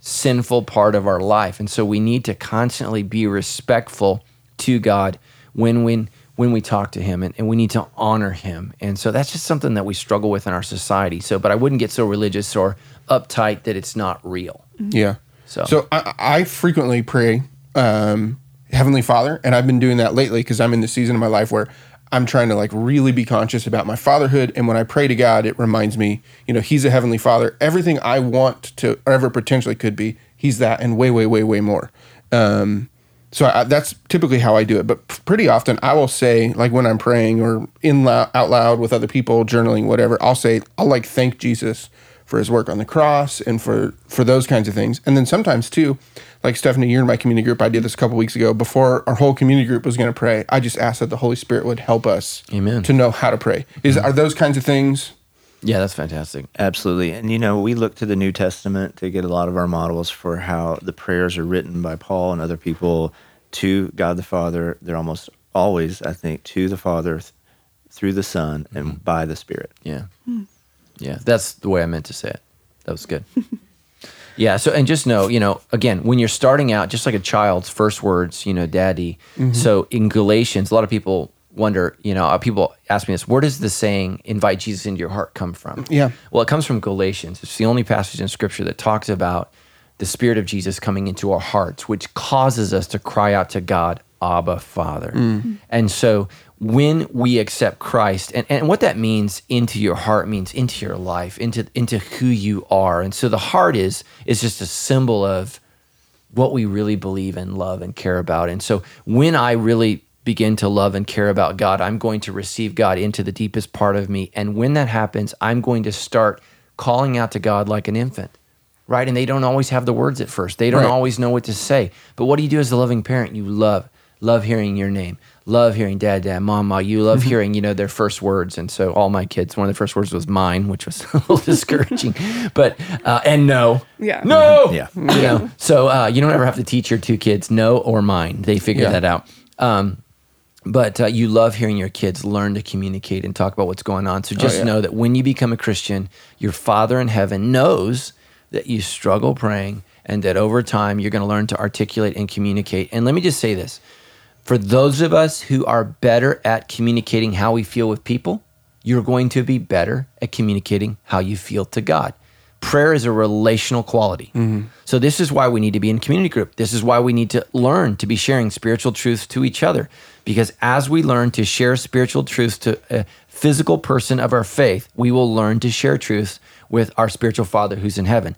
sinful part of our life, and so we need to constantly be respectful to God when when when we talk to Him, and, and we need to honor Him. And so that's just something that we struggle with in our society. So, but I wouldn't get so religious or uptight that it's not real. Yeah. So- so I, I frequently pray, um, Heavenly Father, and I've been doing that lately because I'm in the season of my life where I'm trying to like really be conscious about my fatherhood. And when I pray to God, it reminds me, you know, He's a Heavenly Father. Everything I want to, or ever potentially could be, He's that and way, way, way, way more. Um, so I, that's typically how I do it. But pretty often I will say, like when I'm praying or in lou- out loud with other people, journaling, whatever, I'll say, I'll like thank Jesus for his work on the cross and for for those kinds of things. And then sometimes too, like Stephanie, you're in my community group. I did this a couple weeks ago. Before our whole community group was going to pray, I just asked that the Holy Spirit would help us Amen. to know how to pray. Is mm-hmm. are those kinds of things? Yeah, that's fantastic. Absolutely. And you know, we look to the New Testament to get a lot of our models for how the prayers are written by Paul and other people to God the Father. They're almost always, I think, to the Father th- through the Son and mm-hmm. by the Spirit. Yeah. Hmm. Yeah. That's the way I meant to say it. That was good. yeah. So, and just know, you know, again, when you're starting out, just like a child's first words, you know, daddy. Mm-hmm. So in Galatians, a lot of people wonder, you know, uh, people ask me this, where does the saying invite Jesus into your heart come from? Yeah. Well, it comes from Galatians. It's the only passage in scripture that talks about the Spirit of Jesus coming into our hearts, which causes us to cry out to God, Abba, Father. Mm. Mm-hmm. And so when we accept Christ, and, and what that means into your heart means into your life, into into who you are. And so the heart is is just a symbol of what we really believe and love and care about. And so when I really begin to love and care about God, I'm going to receive God into the deepest part of me. And when that happens, I'm going to start calling out to God like an infant. Right? And they don't always have the words at first. They don't Right. always know what to say. But what do you do as a loving parent? You love, love hearing your name, love hearing dad, dad, mama. You love hearing, you know, their first words. And so all my kids, one of the first words was mine, which was a little discouraging. But uh, and no, Yeah. no, Yeah. you know. So uh, you don't ever have to teach your two kids no or mine. They figure Yeah. that out. Um, but uh, you love hearing your kids learn to communicate and talk about what's going on. So just yeah. know that when you become a Christian, your Father in heaven knows that you struggle praying and that over time you're going to learn to articulate and communicate. And let me just say this for those of us who are better at communicating how we feel with people, you're going to be better at communicating how you feel to God. Prayer is a relational quality. Mm-hmm. So, this is why we need to be in community group. This is why we need to learn to be sharing spiritual truths to each other. Because as we learn to share spiritual truths to a physical person of our faith, we will learn to share truths with our spiritual Father who's in heaven.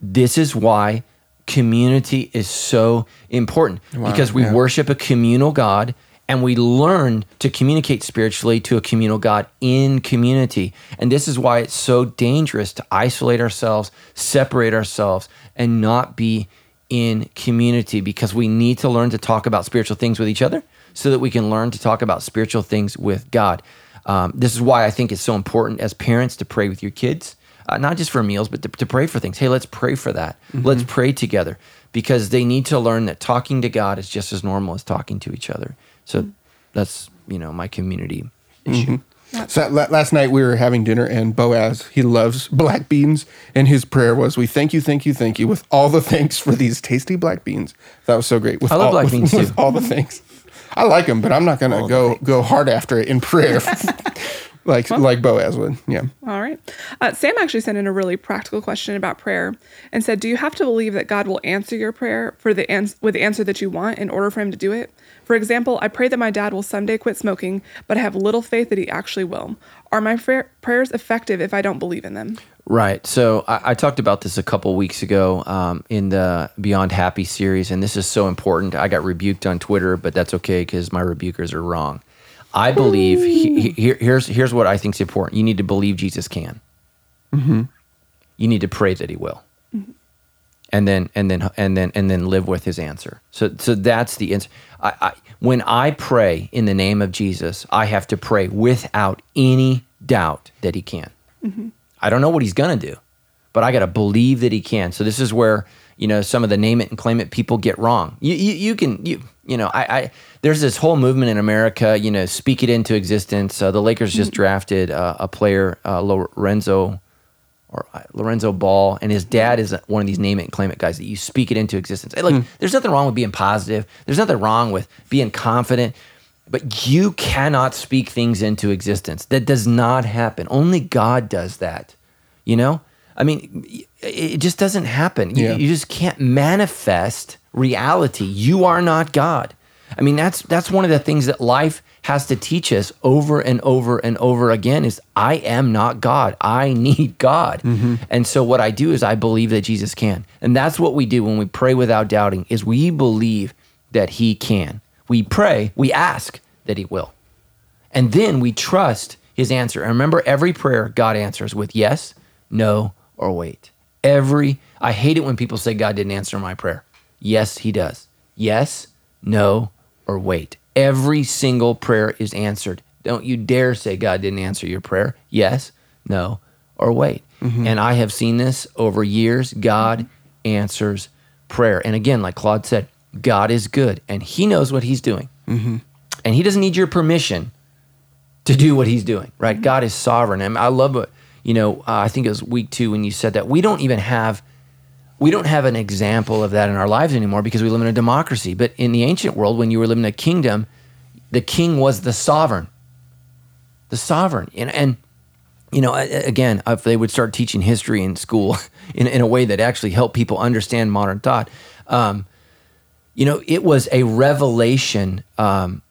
This is why community is so important because we yeah. worship a communal God and we learn to communicate spiritually to a communal God in community. And this is why it's so dangerous to isolate ourselves, separate ourselves, and not be in community because we need to learn to talk about spiritual things with each other so that we can learn to talk about spiritual things with God. Um, this is why I think it's so important as parents to pray with your kids, uh, not just for meals, but to, to pray for things. Hey, let's pray for that. Mm-hmm. Let's pray together because they need to learn that talking to God is just as normal as talking to each other. So mm-hmm. that's you know my community issue. Mm-hmm. So last night we were having dinner, and Boaz he loves black beans, and his prayer was, "We thank you, thank you, thank you, with all the thanks for these tasty black beans." That was so great. With I love all, black with, beans, with too. all the thanks. I like them, but I'm not gonna go go hard after it in prayer. like like Boaz would. Yeah. All right. Uh, Sam actually sent in a really practical question about prayer and said, "Do you have to believe that God will answer your prayer for the ans- with the answer that you want in order for Him to do it? For example, I pray that my dad will someday quit smoking, but I have little faith that he actually will. Are my fra- prayers effective if I don't believe in them?" Right. So I, I talked about this a couple weeks ago um, in the Beyond Happy series, and this is so important. I got rebuked on Twitter, but that's okay because my rebukers are wrong. I believe he, he- here, here's here's what I think is important. You need to believe Jesus can. Mm-hmm. You need to pray that He will, mm-hmm. and then and then and then and then live with His answer. So so that's the answer. I, I, when I pray in the name of Jesus, I have to pray without any doubt that He can. Mm-hmm. I don't know what He's gonna do, but I got to believe that He can. So this is where you know some of the name it and claim it people get wrong. You you, you can you you know I, I there's this whole movement in America. You know, speak it into existence. Uh, the Lakers just drafted uh, a player, uh, Lorenzo or uh, Lonzo Ball, and his dad is one of these name it and claim it guys that you speak it into existence. Hey, Look, there's nothing wrong with being positive. There's nothing wrong with being confident, but you cannot speak things into existence. That does not happen. Only God does that. You know, I mean, it just doesn't happen. You, Yeah. you just can't manifest reality. You are not God. I mean, that's that's one of the things that life has to teach us over and over and over again is I am not God. I need God. Mm-hmm. And so what I do is I believe that Jesus can. And that's what we do when we pray without doubting is we believe that he can. We pray, we ask that he will. And then we trust his answer. And remember, every prayer God answers with yes, no, or wait. Every, I hate it when people say God didn't answer my prayer. Yes, he does. Yes, no, or wait. Every single prayer is answered. Don't you dare say God didn't answer your prayer. Yes, no, or wait. Mm-hmm. And I have seen this over years. God answers prayer. And again, like Claude said, God is good and he knows what he's doing. Mm-hmm. And he doesn't need your permission to do what he's doing, right? Mm-hmm. God is sovereign. And I love what, you know, uh, I think it was week two when you said that. We don't even have, we don't have an example of that in our lives anymore because we live in a democracy. But in the ancient world, when you were living in a kingdom, the king was the sovereign, the sovereign. And, and you know, again, if they would start teaching history in school in, in a way that actually helped people understand modern thought, um, you know, it was a revelation, um,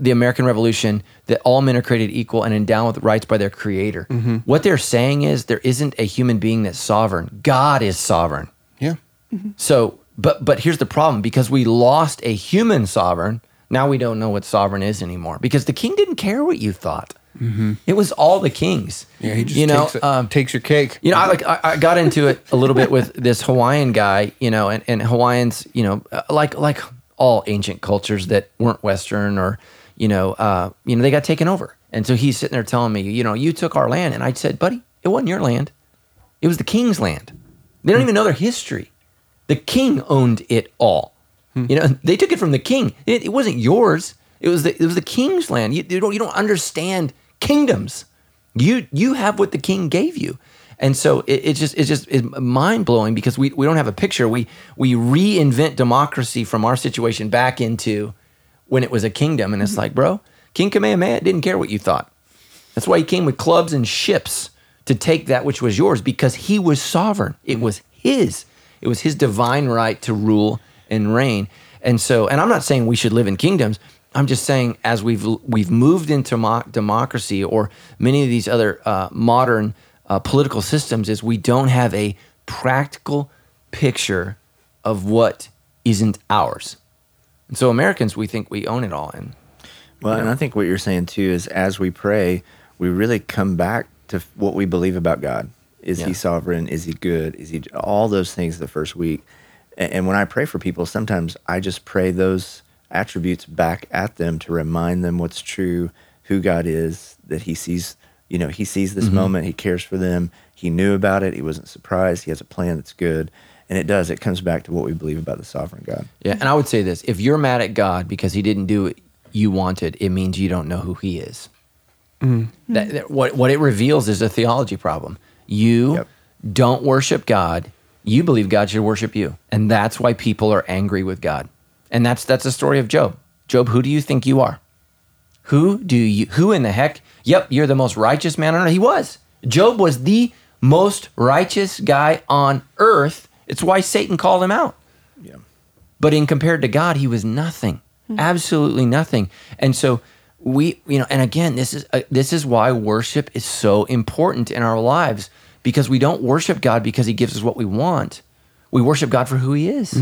the American Revolution, that all men are created equal and endowed with rights by their creator. What they're saying is there isn't a human being that's sovereign. God is sovereign. Yeah. So, but but here's the problem: because we lost a human sovereign, now we don't know what sovereign is anymore. Because the king didn't care what you thought; it was all the kings. Yeah. He just you know, takes, it- um, takes your cake. you know, I like I, I got into it a little bit with this Hawaiian guy, you know, and, and Hawaiians, you know, uh, like like all ancient cultures that weren't Western or, you know, uh, you know, they got taken over. And so he's sitting there telling me, you know, you took our land, and I said, buddy, it wasn't your land, it was the king's land. They don't even know their history. The king owned it all. You know, they took it from the king. It, it wasn't yours. It was the it was the king's land. You, you don't you don't understand kingdoms. You you have what the king gave you. And so it, it's just it's just it's mind blowing because we, we don't have a picture. We we reinvent democracy from our situation back into when it was a kingdom, and it's like, bro, King Kamehameha didn't care what you thought. That's why he came with clubs and ships to take that which was yours because he was sovereign. It was his. It was his divine right to rule and reign. And so, and I'm not saying we should live in kingdoms. I'm just saying as we've we've moved into mo- democracy or many of these other uh, modern uh, political systems, is we don't have a practical picture of what isn't ours. And so Americans, we think we own it all. And Well, and I think what you're saying too is as we pray, we really come back to what we believe about God. Is Yeah. He sovereign? Is He good? Is He all those things the first week? And, and when I pray for people, sometimes I just pray those attributes back at them to remind them what's true, who God is, that He sees. You know, He sees this mm-hmm. moment. He cares for them. He knew about it. He wasn't surprised. He has a plan that's good, and it does. It comes back to what we believe about the sovereign God. Yeah, and I would say this: if you're mad at God because He didn't do what you wanted, it means you don't know who He is. Mm. That, that- what what it reveals is a theology problem. You Yep. don't worship God. You believe God should worship you, and that's why people are angry with God. And that's that's the story of Job. Job, who do you think you are? Who do you? Who in the heck Yep, you're the most righteous man on earth. He was. Job was the most righteous guy on earth. It's why Satan called him out. Yeah. But in compared to God, he was nothing, absolutely nothing. And so we, you know, and again, this is uh, this is why worship is so important in our lives because we don't worship God because He gives us what we want. We worship God for who He is.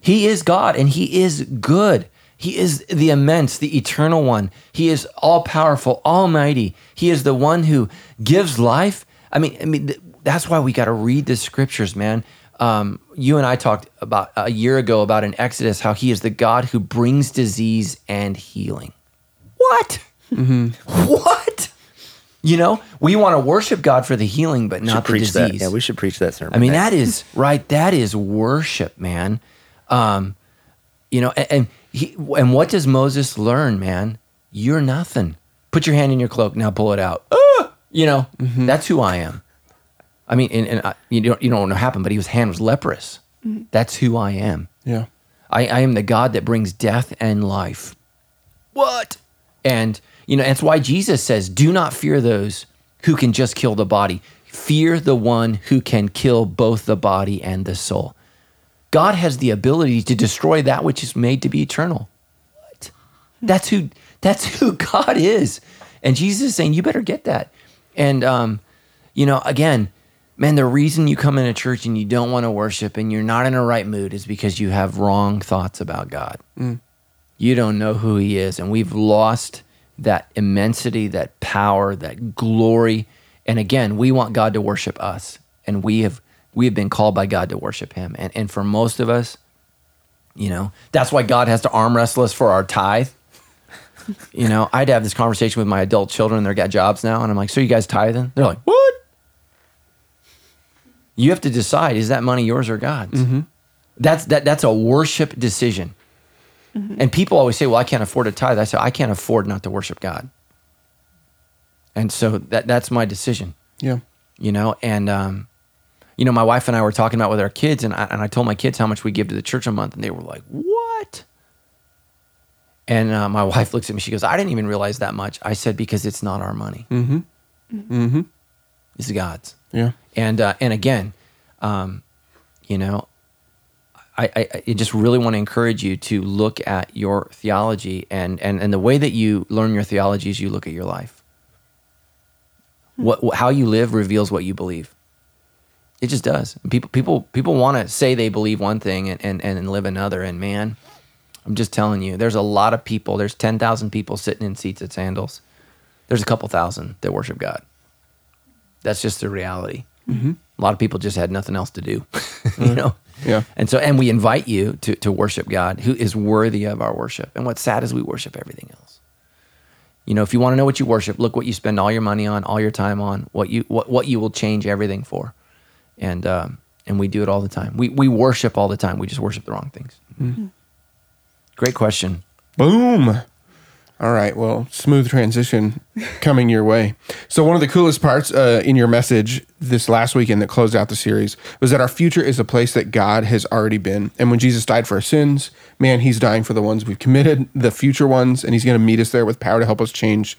He is God, and He is good. He is the immense, the eternal one. He is all powerful, almighty. He is the one who gives life. I mean, I mean, th- that's why we got to read the scriptures, man. Um, you and I talked about a year ago about in Exodus how He is the God who brings disease and healing. What? What? You know, we want to worship God for the healing, but not the disease. that. Yeah, we should preach that sermon. I mean, next. that is right. That is worship, man. Um, you know, and and, he, and what does Moses learn, man? You're nothing. Put your hand in your cloak. Now pull it out. Ah! You know, that's who I am. I mean, and, and I, you don't you don't know what happened, but his hand was leprous. That's who I am. Yeah. I, I am the God that brings death and life. What? And, you know, that's why Jesus says, do not fear those who can just kill the body. Fear the one who can kill both the body and the soul. God has the ability to destroy that which is made to be eternal. What? That's who that's who God is. And Jesus is saying, you better get that. And um, you know, again, man, the reason you come into church and you don't want to worship and you're not in a right mood is because you have wrong thoughts about God. Mm. You don't know who He is. And we've lost that immensity, that power, that glory. And again, we want God to worship us. And we have we have been called by God to worship Him. And and for most of us, you know, that's why God has to arm wrestle us for our tithe. You know, I'd have this conversation with my adult children. They're got jobs now, and I'm like, "So you guys tithing?" They're like, "What?" You have to decide: is that money yours or God's? That's that. That's a worship decision. And people always say, "Well, I can't afford a tithe." I say, "I can't afford not to worship God." And so that that's my decision Yeah. you know and um, you know my wife and i were talking about with our kids and I, and I told my kids how much we give to the church a month and they were like what and uh, my wife looks at me she goes i didn't even realize that much i said because it's not our money mm-hmm mm-hmm it's god's Yeah. and uh, and again um, you know I, I, I just really want to encourage you to look at your theology and, and, and the way that you learn your theology is you look at your life. What, how you live reveals what you believe. It just does. People people people want to say they believe one thing and, and, and live another. And man, I'm just telling you, there's a lot of people. There's ten thousand people sitting in seats at sandals. There's a couple thousand that worship God. That's just the reality. A lot of people just had nothing else to do, you know. Yeah. And so, and we invite you to to worship God, who is worthy of our worship. And what's sad is we worship everything else. You know, if you want to know what you worship, look what you spend all your money on, all your time on, what you what, what you will change everything for, and um, and we do it all the time. We we worship all the time. We just worship the wrong things. Great question. Boom. All right. Well, smooth transition coming your way. So, one of the coolest parts uh, in your message this last weekend that closed out the series was that our future is a place that God has already been. And when Jesus died for our sins, man, he's dying for the ones we've committed, the future ones, and he's going to meet us there with power to help us change.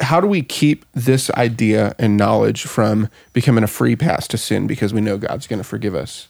How do we keep this idea and knowledge from becoming a free pass to sin because we know God's going to forgive us?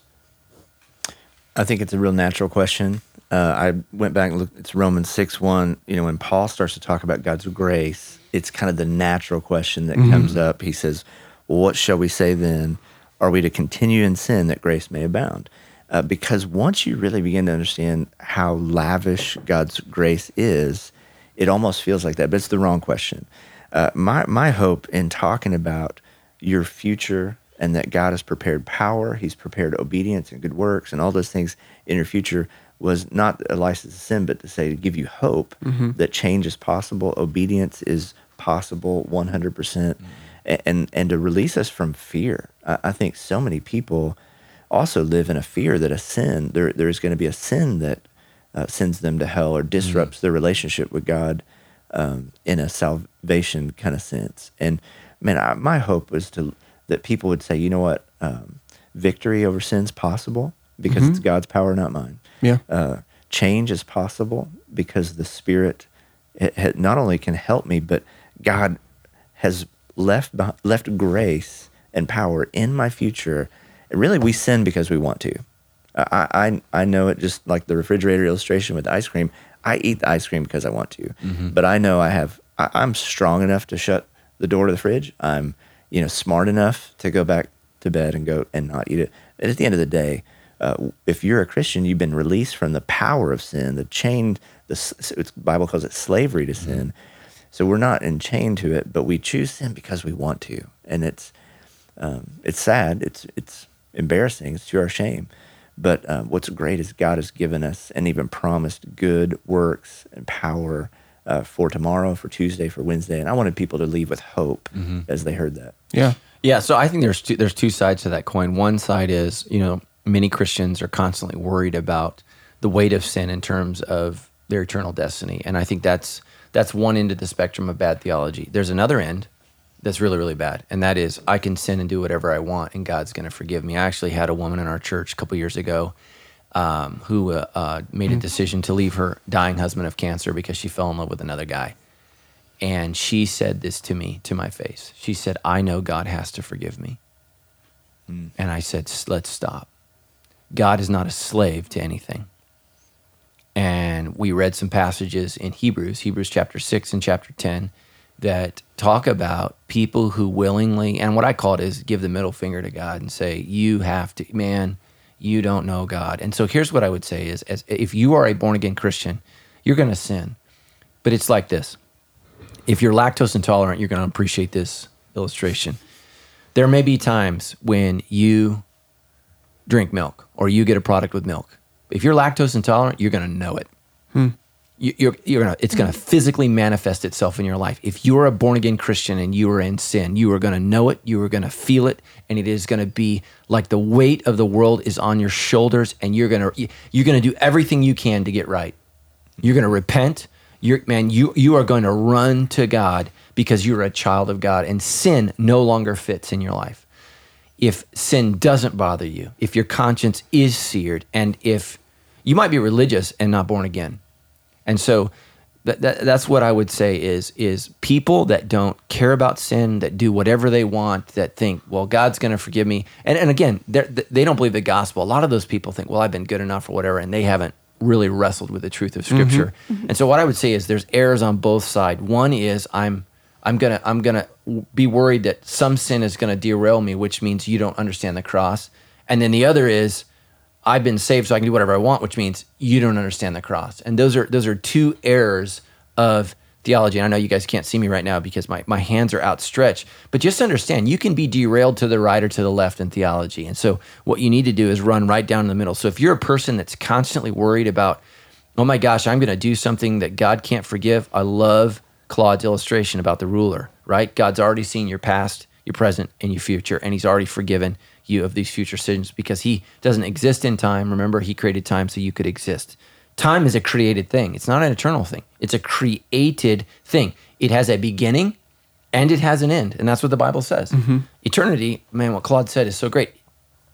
I think it's a real natural question. Uh, I went back and looked. It's Romans six one. You know, when Paul starts to talk about God's grace, it's kind of the natural question that comes up. He says, well, "What shall we say then? Are we to continue in sin that grace may abound?" Uh, because once you really begin to understand how lavish God's grace is, it almost feels like that. But it's the wrong question. Uh, my my hope in talking about your future and that God has prepared power, He's prepared obedience and good works and all those things in your future was not a license to sin, but to say to give you hope that change is possible, obedience is possible, one hundred percent, and and to release us from fear. I, I think so many people also live in a fear that a sin there there is going to be a sin that uh, sends them to hell or disrupts their relationship with God um, in a salvation kind of sense. And man, I, my hope was to that people would say, you know what, um, victory over sin's possible because it's God's power, not mine. Yeah. Uh, change is possible because the Spirit it, not only can help me, but God has left left grace and power in my future. And really, we sin because we want to. I, I I know it just like the refrigerator illustration with ice cream. I eat the ice cream because I want to, but I know I have. I, I'm strong enough to shut the door to the fridge. I'm you know smart enough to go back to bed and go and not eat it. And at the end of the day, uh, if you're a Christian, you've been released from the power of sin, the chain. The s- Bible calls it slavery to sin. So we're not enchained to it, but we choose sin because we want to, and it's um, it's sad. It's it's embarrassing. It's to our shame. But um, what's great is God has given us and even promised good works and power uh, for tomorrow, for Tuesday, for Wednesday. And I wanted people to leave with hope as they heard that. Yeah. Yeah, so I think there's two, there's two sides to that coin. One side is you know many Christians are constantly worried about the weight of sin in terms of their eternal destiny, and I think that's that's one end of the spectrum of bad theology. There's another end that's really really bad, and that is I can sin and do whatever I want, and God's going to forgive me. I actually had a woman in our church a couple years ago um, who uh, uh, made a decision to leave her dying husband of cancer because she fell in love with another guy. And she said this to me to my face. She said, I know God has to forgive me. And I said, "S- let's stop. God is not a slave to anything. And we read some passages in Hebrews, Hebrews chapter 6 and chapter 10, that talk about people who willingly, and what I call it is give the middle finger to God and say, You have to, man, you don't know God. And so here's what I would say is as if you are a born again Christian, you're going to sin. But it's like this if you're lactose intolerant, you're going to appreciate this illustration. There may be times when you drink milk or you get a product with milk. If you're lactose intolerant, you're going to know it. Hmm. You, you're, you're gonna, it's going to hmm. physically manifest itself in your life. If you're a born again Christian and you are in sin, you are going to know it, you are going to feel it, and it is going to be like the weight of the world is on your shoulders, and you're going to you're going to do everything you can to get right. You're going to repent. You're man, you you are going to run to God because you're a child of God, and sin no longer fits in your life. If sin doesn't bother you, if your conscience is seared, and if you might be religious and not born again, and so that, that, that's what I would say is is people that don't care about sin, that do whatever they want, that think, well, God's going to forgive me. And, and again, they don't believe the gospel. A lot of those people think, well, I've been good enough or whatever, and they haven't really wrestled with the truth of Scripture. Mm-hmm. And so what I would say is there's errors on both sides. One is I'm I'm gonna I'm gonna be worried that some sin is gonna derail me, which means you don't understand the cross. And then the other is I've been saved so I can do whatever I want, which means you don't understand the cross. And those are those are two errors of theology. And I know you guys can't see me right now because my, my hands are outstretched. But just understand you can be derailed to the right or to the left in theology. And so what you need to do is run right down in the middle. So if you're a person that's constantly worried about, oh my gosh, I'm gonna do something that God can't forgive, I love Claude's illustration about the ruler, right? God's already seen your past, your present, and your future, and he's already forgiven you of these future sins because he doesn't exist in time. Remember, he created time so you could exist. Time is a created thing. It's not an eternal thing. It's a created thing. It has a beginning and it has an end. And that's what the Bible says. Mm-hmm. Eternity, man, what Claude said is so great,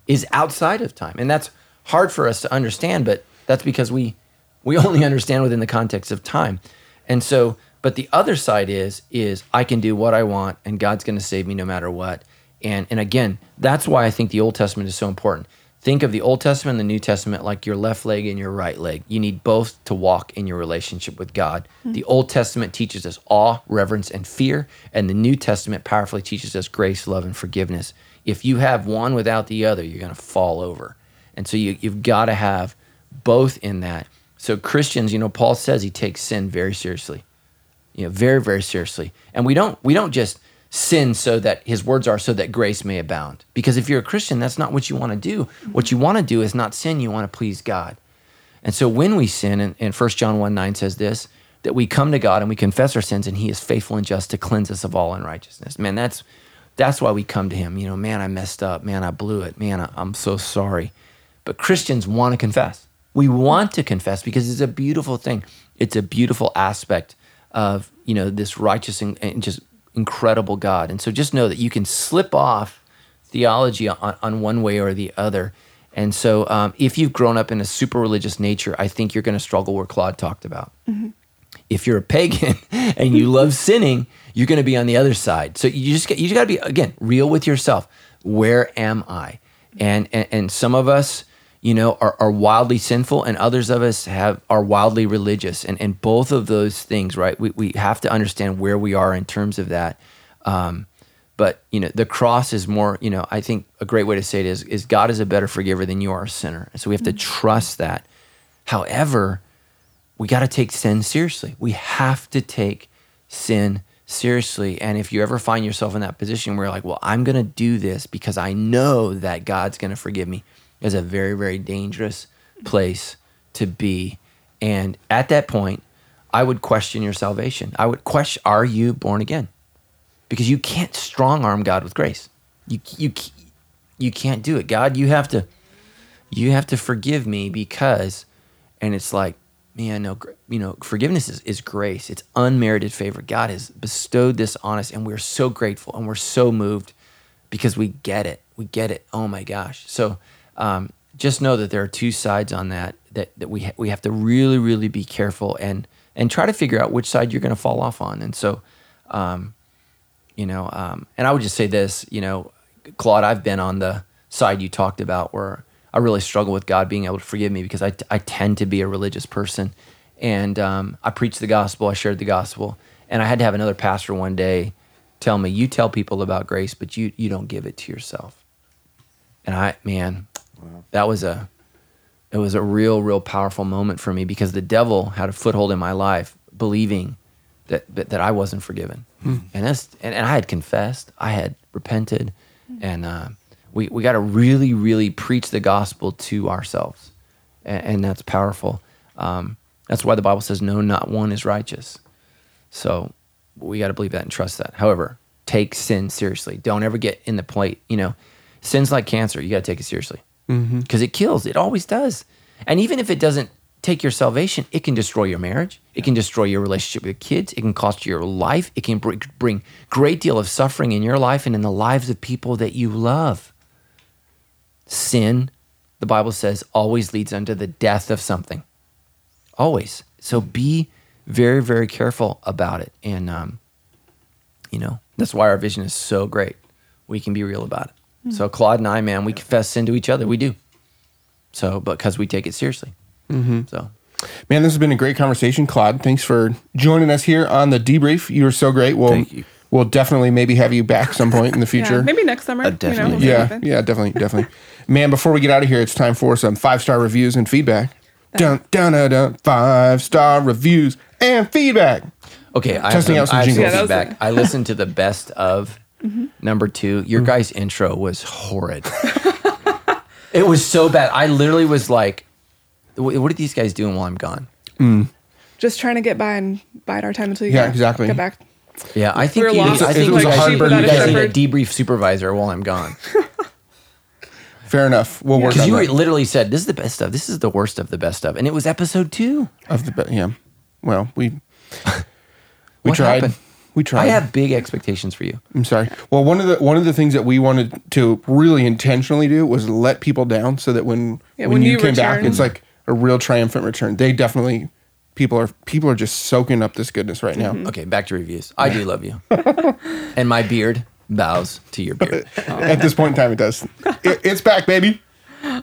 is outside of time. And that's hard for us to understand, but that's because we we only understand within the context of time. And so, but the other side is is I can do what I want and God's going to save me no matter what. And and again, that's why I think the Old Testament is so important. Think of the Old Testament and the New Testament like your left leg and your right leg. You need both to walk in your relationship with God. Hmm. The Old Testament teaches us awe, reverence, and fear, and the New Testament powerfully teaches us grace, love, and forgiveness. If you have one without the other, you're going to fall over. And so you, you've got to have both in that. So Christians, you know, Paul says he takes sin very seriously you know very very seriously. And we don't we don't just sin so that his words are so that grace may abound. Because if you're a christian that's not what you want to do. What you want to do is not sin you want to please god. And so when we sin and, and 1 john 1 9 says this that we come to god and we confess our sins and he is faithful and just to cleanse us of all unrighteousness. Man that's that's why we come to him. You know man i messed up. Man i blew it. Man I, i'm so sorry. But Christians want to confess. We want to confess because it's a beautiful thing. It's a beautiful aspect of you know this righteous and, and just incredible God. And so just know that you can slip off theology on, on one way or the other. And so um, if you've grown up in a super religious nature, I think you're going to struggle where Claude talked about. If if you're a pagan and you love sinning, you're going to be on the other side. So you just you just got to be again real with yourself. Where am I? And and, and some of us, you know, are, are wildly sinful, and others of us have are wildly religious. And and both of those things, right? We we have to understand where we are in terms of that. Um, but you know, the cross is more. You know, I think a great way to say it is is God is a better forgiver than you are a sinner. And so we have to trust that. However, we got to take sin seriously. We have to take sin seriously. And if you ever find yourself in that position where you're like, well, I'm going to do this because I know that God's going to forgive me, is a very, very dangerous place to be. And at that point, I would question your salvation. I would question, are you born again? Because you can't strong arm God with grace. You, you, you can't do it. God, you have to, you have to forgive me because, and it's like, man, no, you know, forgiveness is, is grace. It's unmerited favor. God has bestowed this on us, and we're so grateful and we're so moved because we get it. We get it. Oh my gosh. So um, just know that there are two sides on that that, that we ha- we have to really really be careful and and try to figure out which side you're going to fall off on. And so, um, you know, um, and I would just say this, you know, Claude, I've been on the side you talked about where I really struggle with God being able to forgive me because I, I tend to be a religious person. And um, I preached the gospel, I shared the gospel. And I had to have another pastor one day tell me, You tell people about grace, but you, you don't give it to yourself. And I, man, that was a, it was a real, real powerful moment for me because the devil had a foothold in my life, believing that that, that I wasn't forgiven, and that's and, and I had confessed, I had repented, and uh, we we got to really, really preach the gospel to ourselves, and, and that's powerful. Um, that's why the Bible says, "No, not one is righteous." So we got to believe that and trust that. However, take sin seriously. Don't ever get in the plate. You know, sin's like cancer. You got to take it seriously because it kills. It always does. And even if it doesn't take your salvation, it can destroy your marriage. It can destroy your relationship with your kids. It can cost you your life. It can bring, bring great deal of suffering in your life and in the lives of people that you love. Sin, the Bible says, always leads unto the death of something. Always. So be very, very careful about it. And, um, you know, that's why our vision is so great. We can be real about it. So Claude and I, man, we confess sin to each other. We do. So, because we take it seriously. So, Man, this has been a great conversation, Claude. Thanks for joining us here on the debrief. You were so great. We'll, Thank you. We'll definitely maybe have you back some point in the future. Yeah, maybe next summer. Uh, you know, definitely. we'll see what Yeah, happens. yeah, definitely, definitely. Man, before we get out of here, it's time for some five star reviews and feedback. Dun dun dun dun. Five star reviews and feedback. okay, I have Testing some, out some I have jingles. Yeah, feedback. I listened to the best of number two. Your Mm. guys' intro was horrid. it was so bad. I literally was like, "What are these guys doing while I'm gone?" Just trying to get by and bide our time until you Yeah, get, exactly. get back. Yeah, I think you. lost I It was you a guys, hard you burden to guys need a debrief supervisor while I'm gone. Fair enough. We'll work Because you that. literally said, "This is the best of. This is the worst of the best of," and it was episode two. of the be- yeah. Well, we we tried. happened? We tried. I have big expectations for you. I'm sorry. Well, one of the one of the things that we wanted to really intentionally do was let people down, so that when Yeah, when, when you, you came back, it's like a real triumphant return. They definitely people are people are just soaking up this goodness right now. Mm-hmm. Okay, back to reviews. I do love you, and my beard bows to your beard. At this point in time, it does. It, it's back, baby.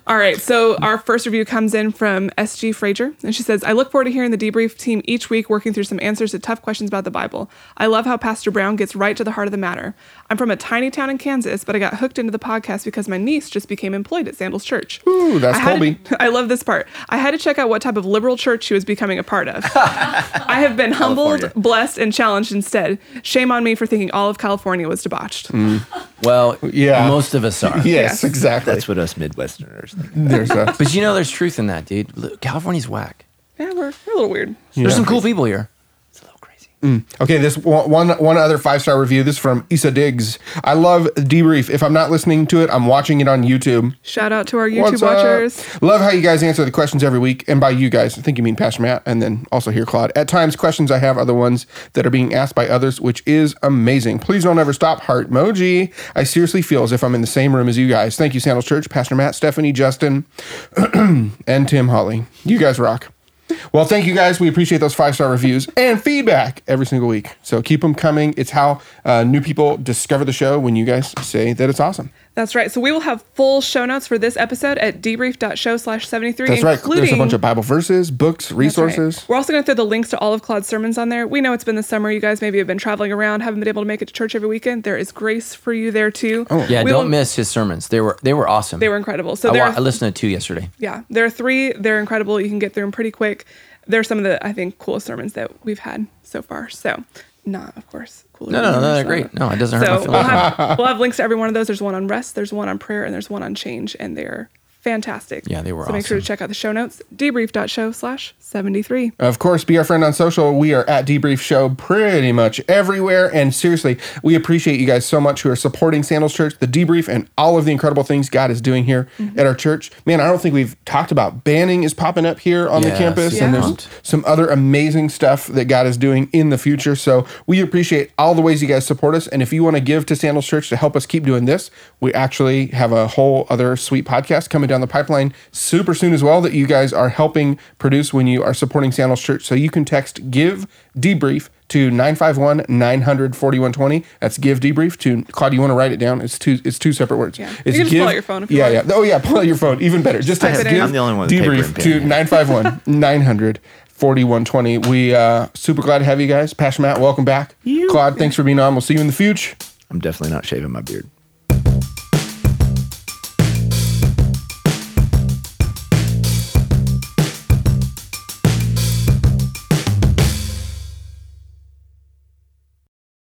All right, so our first review comes in from SG Frazier, and she says, I look forward to hearing the debrief team each week working through some answers to tough questions about the Bible. I love how Pastor Brown gets right to the heart of the matter. I'm from a tiny town in Kansas, but I got hooked into the podcast because my niece just became employed at Sandals Church. Ooh, that's I Colby. to- I love this part. I had to check out what type of liberal church she was becoming a part of. I have been humbled, California. blessed, and challenged instead. Shame on me for thinking all of California was debauched. Mm. Well, Yeah. most of us are. Yes, Yes. exactly. That's what us Midwesterners think. There's a, But you know, there's truth in that, dude. California's whack. Yeah, we're, we're a little weird. There's some cool people here. It's a little crazy. Okay, this one one one other five star review. This is from Issa Diggs. I love debrief. If I'm not listening to it, I'm watching it on YouTube. Shout out to our YouTube What's up? watchers. Love how you guys answer the questions every week. And by you guys, I think you mean Pastor Matt and then also here, Claude. At times, questions I have are the ones that are being asked by others, which is amazing. Please don't ever stop. Heart emoji. I seriously feel as if I'm in the same room as you guys. Thank you, Sandals Church, Pastor Matt, Stephanie, Justin, and Tim Holly. You guys rock. Well, thank you guys. We appreciate those five star reviews and feedback every single week. So keep them coming. It's how uh, new people discover the show when you guys say that it's awesome. That's right. So we will have full show notes for this episode at debrief.show slash 73. That's right. including, There's a bunch of Bible verses, books, That's right. resources. We're also going to throw the links to all of Claude's sermons on there. We know it's been the summer. You guys maybe have been traveling around, haven't been able to make it to church every weekend. There is grace for you there too. Oh, Yeah, we don't will- miss his sermons. They were they were awesome. They were incredible. So I, there wa- are I listened to two yesterday. yeah, there are three. They're incredible. You can get through them pretty quick. They're some of the I think coolest sermons that we've had so far. So not of course cooler. No, than no, no, they're great. No, it doesn't hurt my So we'll have we'll have links to every one of those. There's one on rest. There's one on prayer, and there's one on change, and they're fantastic. Yeah, they were So make sure to check out the show notes. Debrief.show slash seventy three. Of course, be our friend on social. We are at Debrief Show pretty much everywhere. And seriously, we appreciate you guys so much who are supporting Sandals Church, the Debrief, and all of the incredible things God is doing here Mm-hmm. at our church. Man, I don't think we've talked about banning is popping up here on the Yes, campus, and there's some other amazing stuff that God is doing in the future. So we appreciate all the ways you guys support us. And if you want to give to Sandals Church to help us keep doing this, we actually have a whole other sweet podcast coming down the pipeline super soon as well that you guys are helping produce when you are supporting Sandals Church. So you can text give debrief to 951 900 4120. That's give debrief to Claude. You want to write it down? It's two it's two separate words. Yeah. It's You can just pull out your phone if you yeah, want. yeah. Oh yeah, pull out your phone. Even better. Just text it give I'm the only one debrief to here. 951 900 4120. We uh super glad to have you guys. Pastor Matt, welcome back. You. Claude, thanks for being on. We'll see you in the future. I'm definitely not shaving my beard.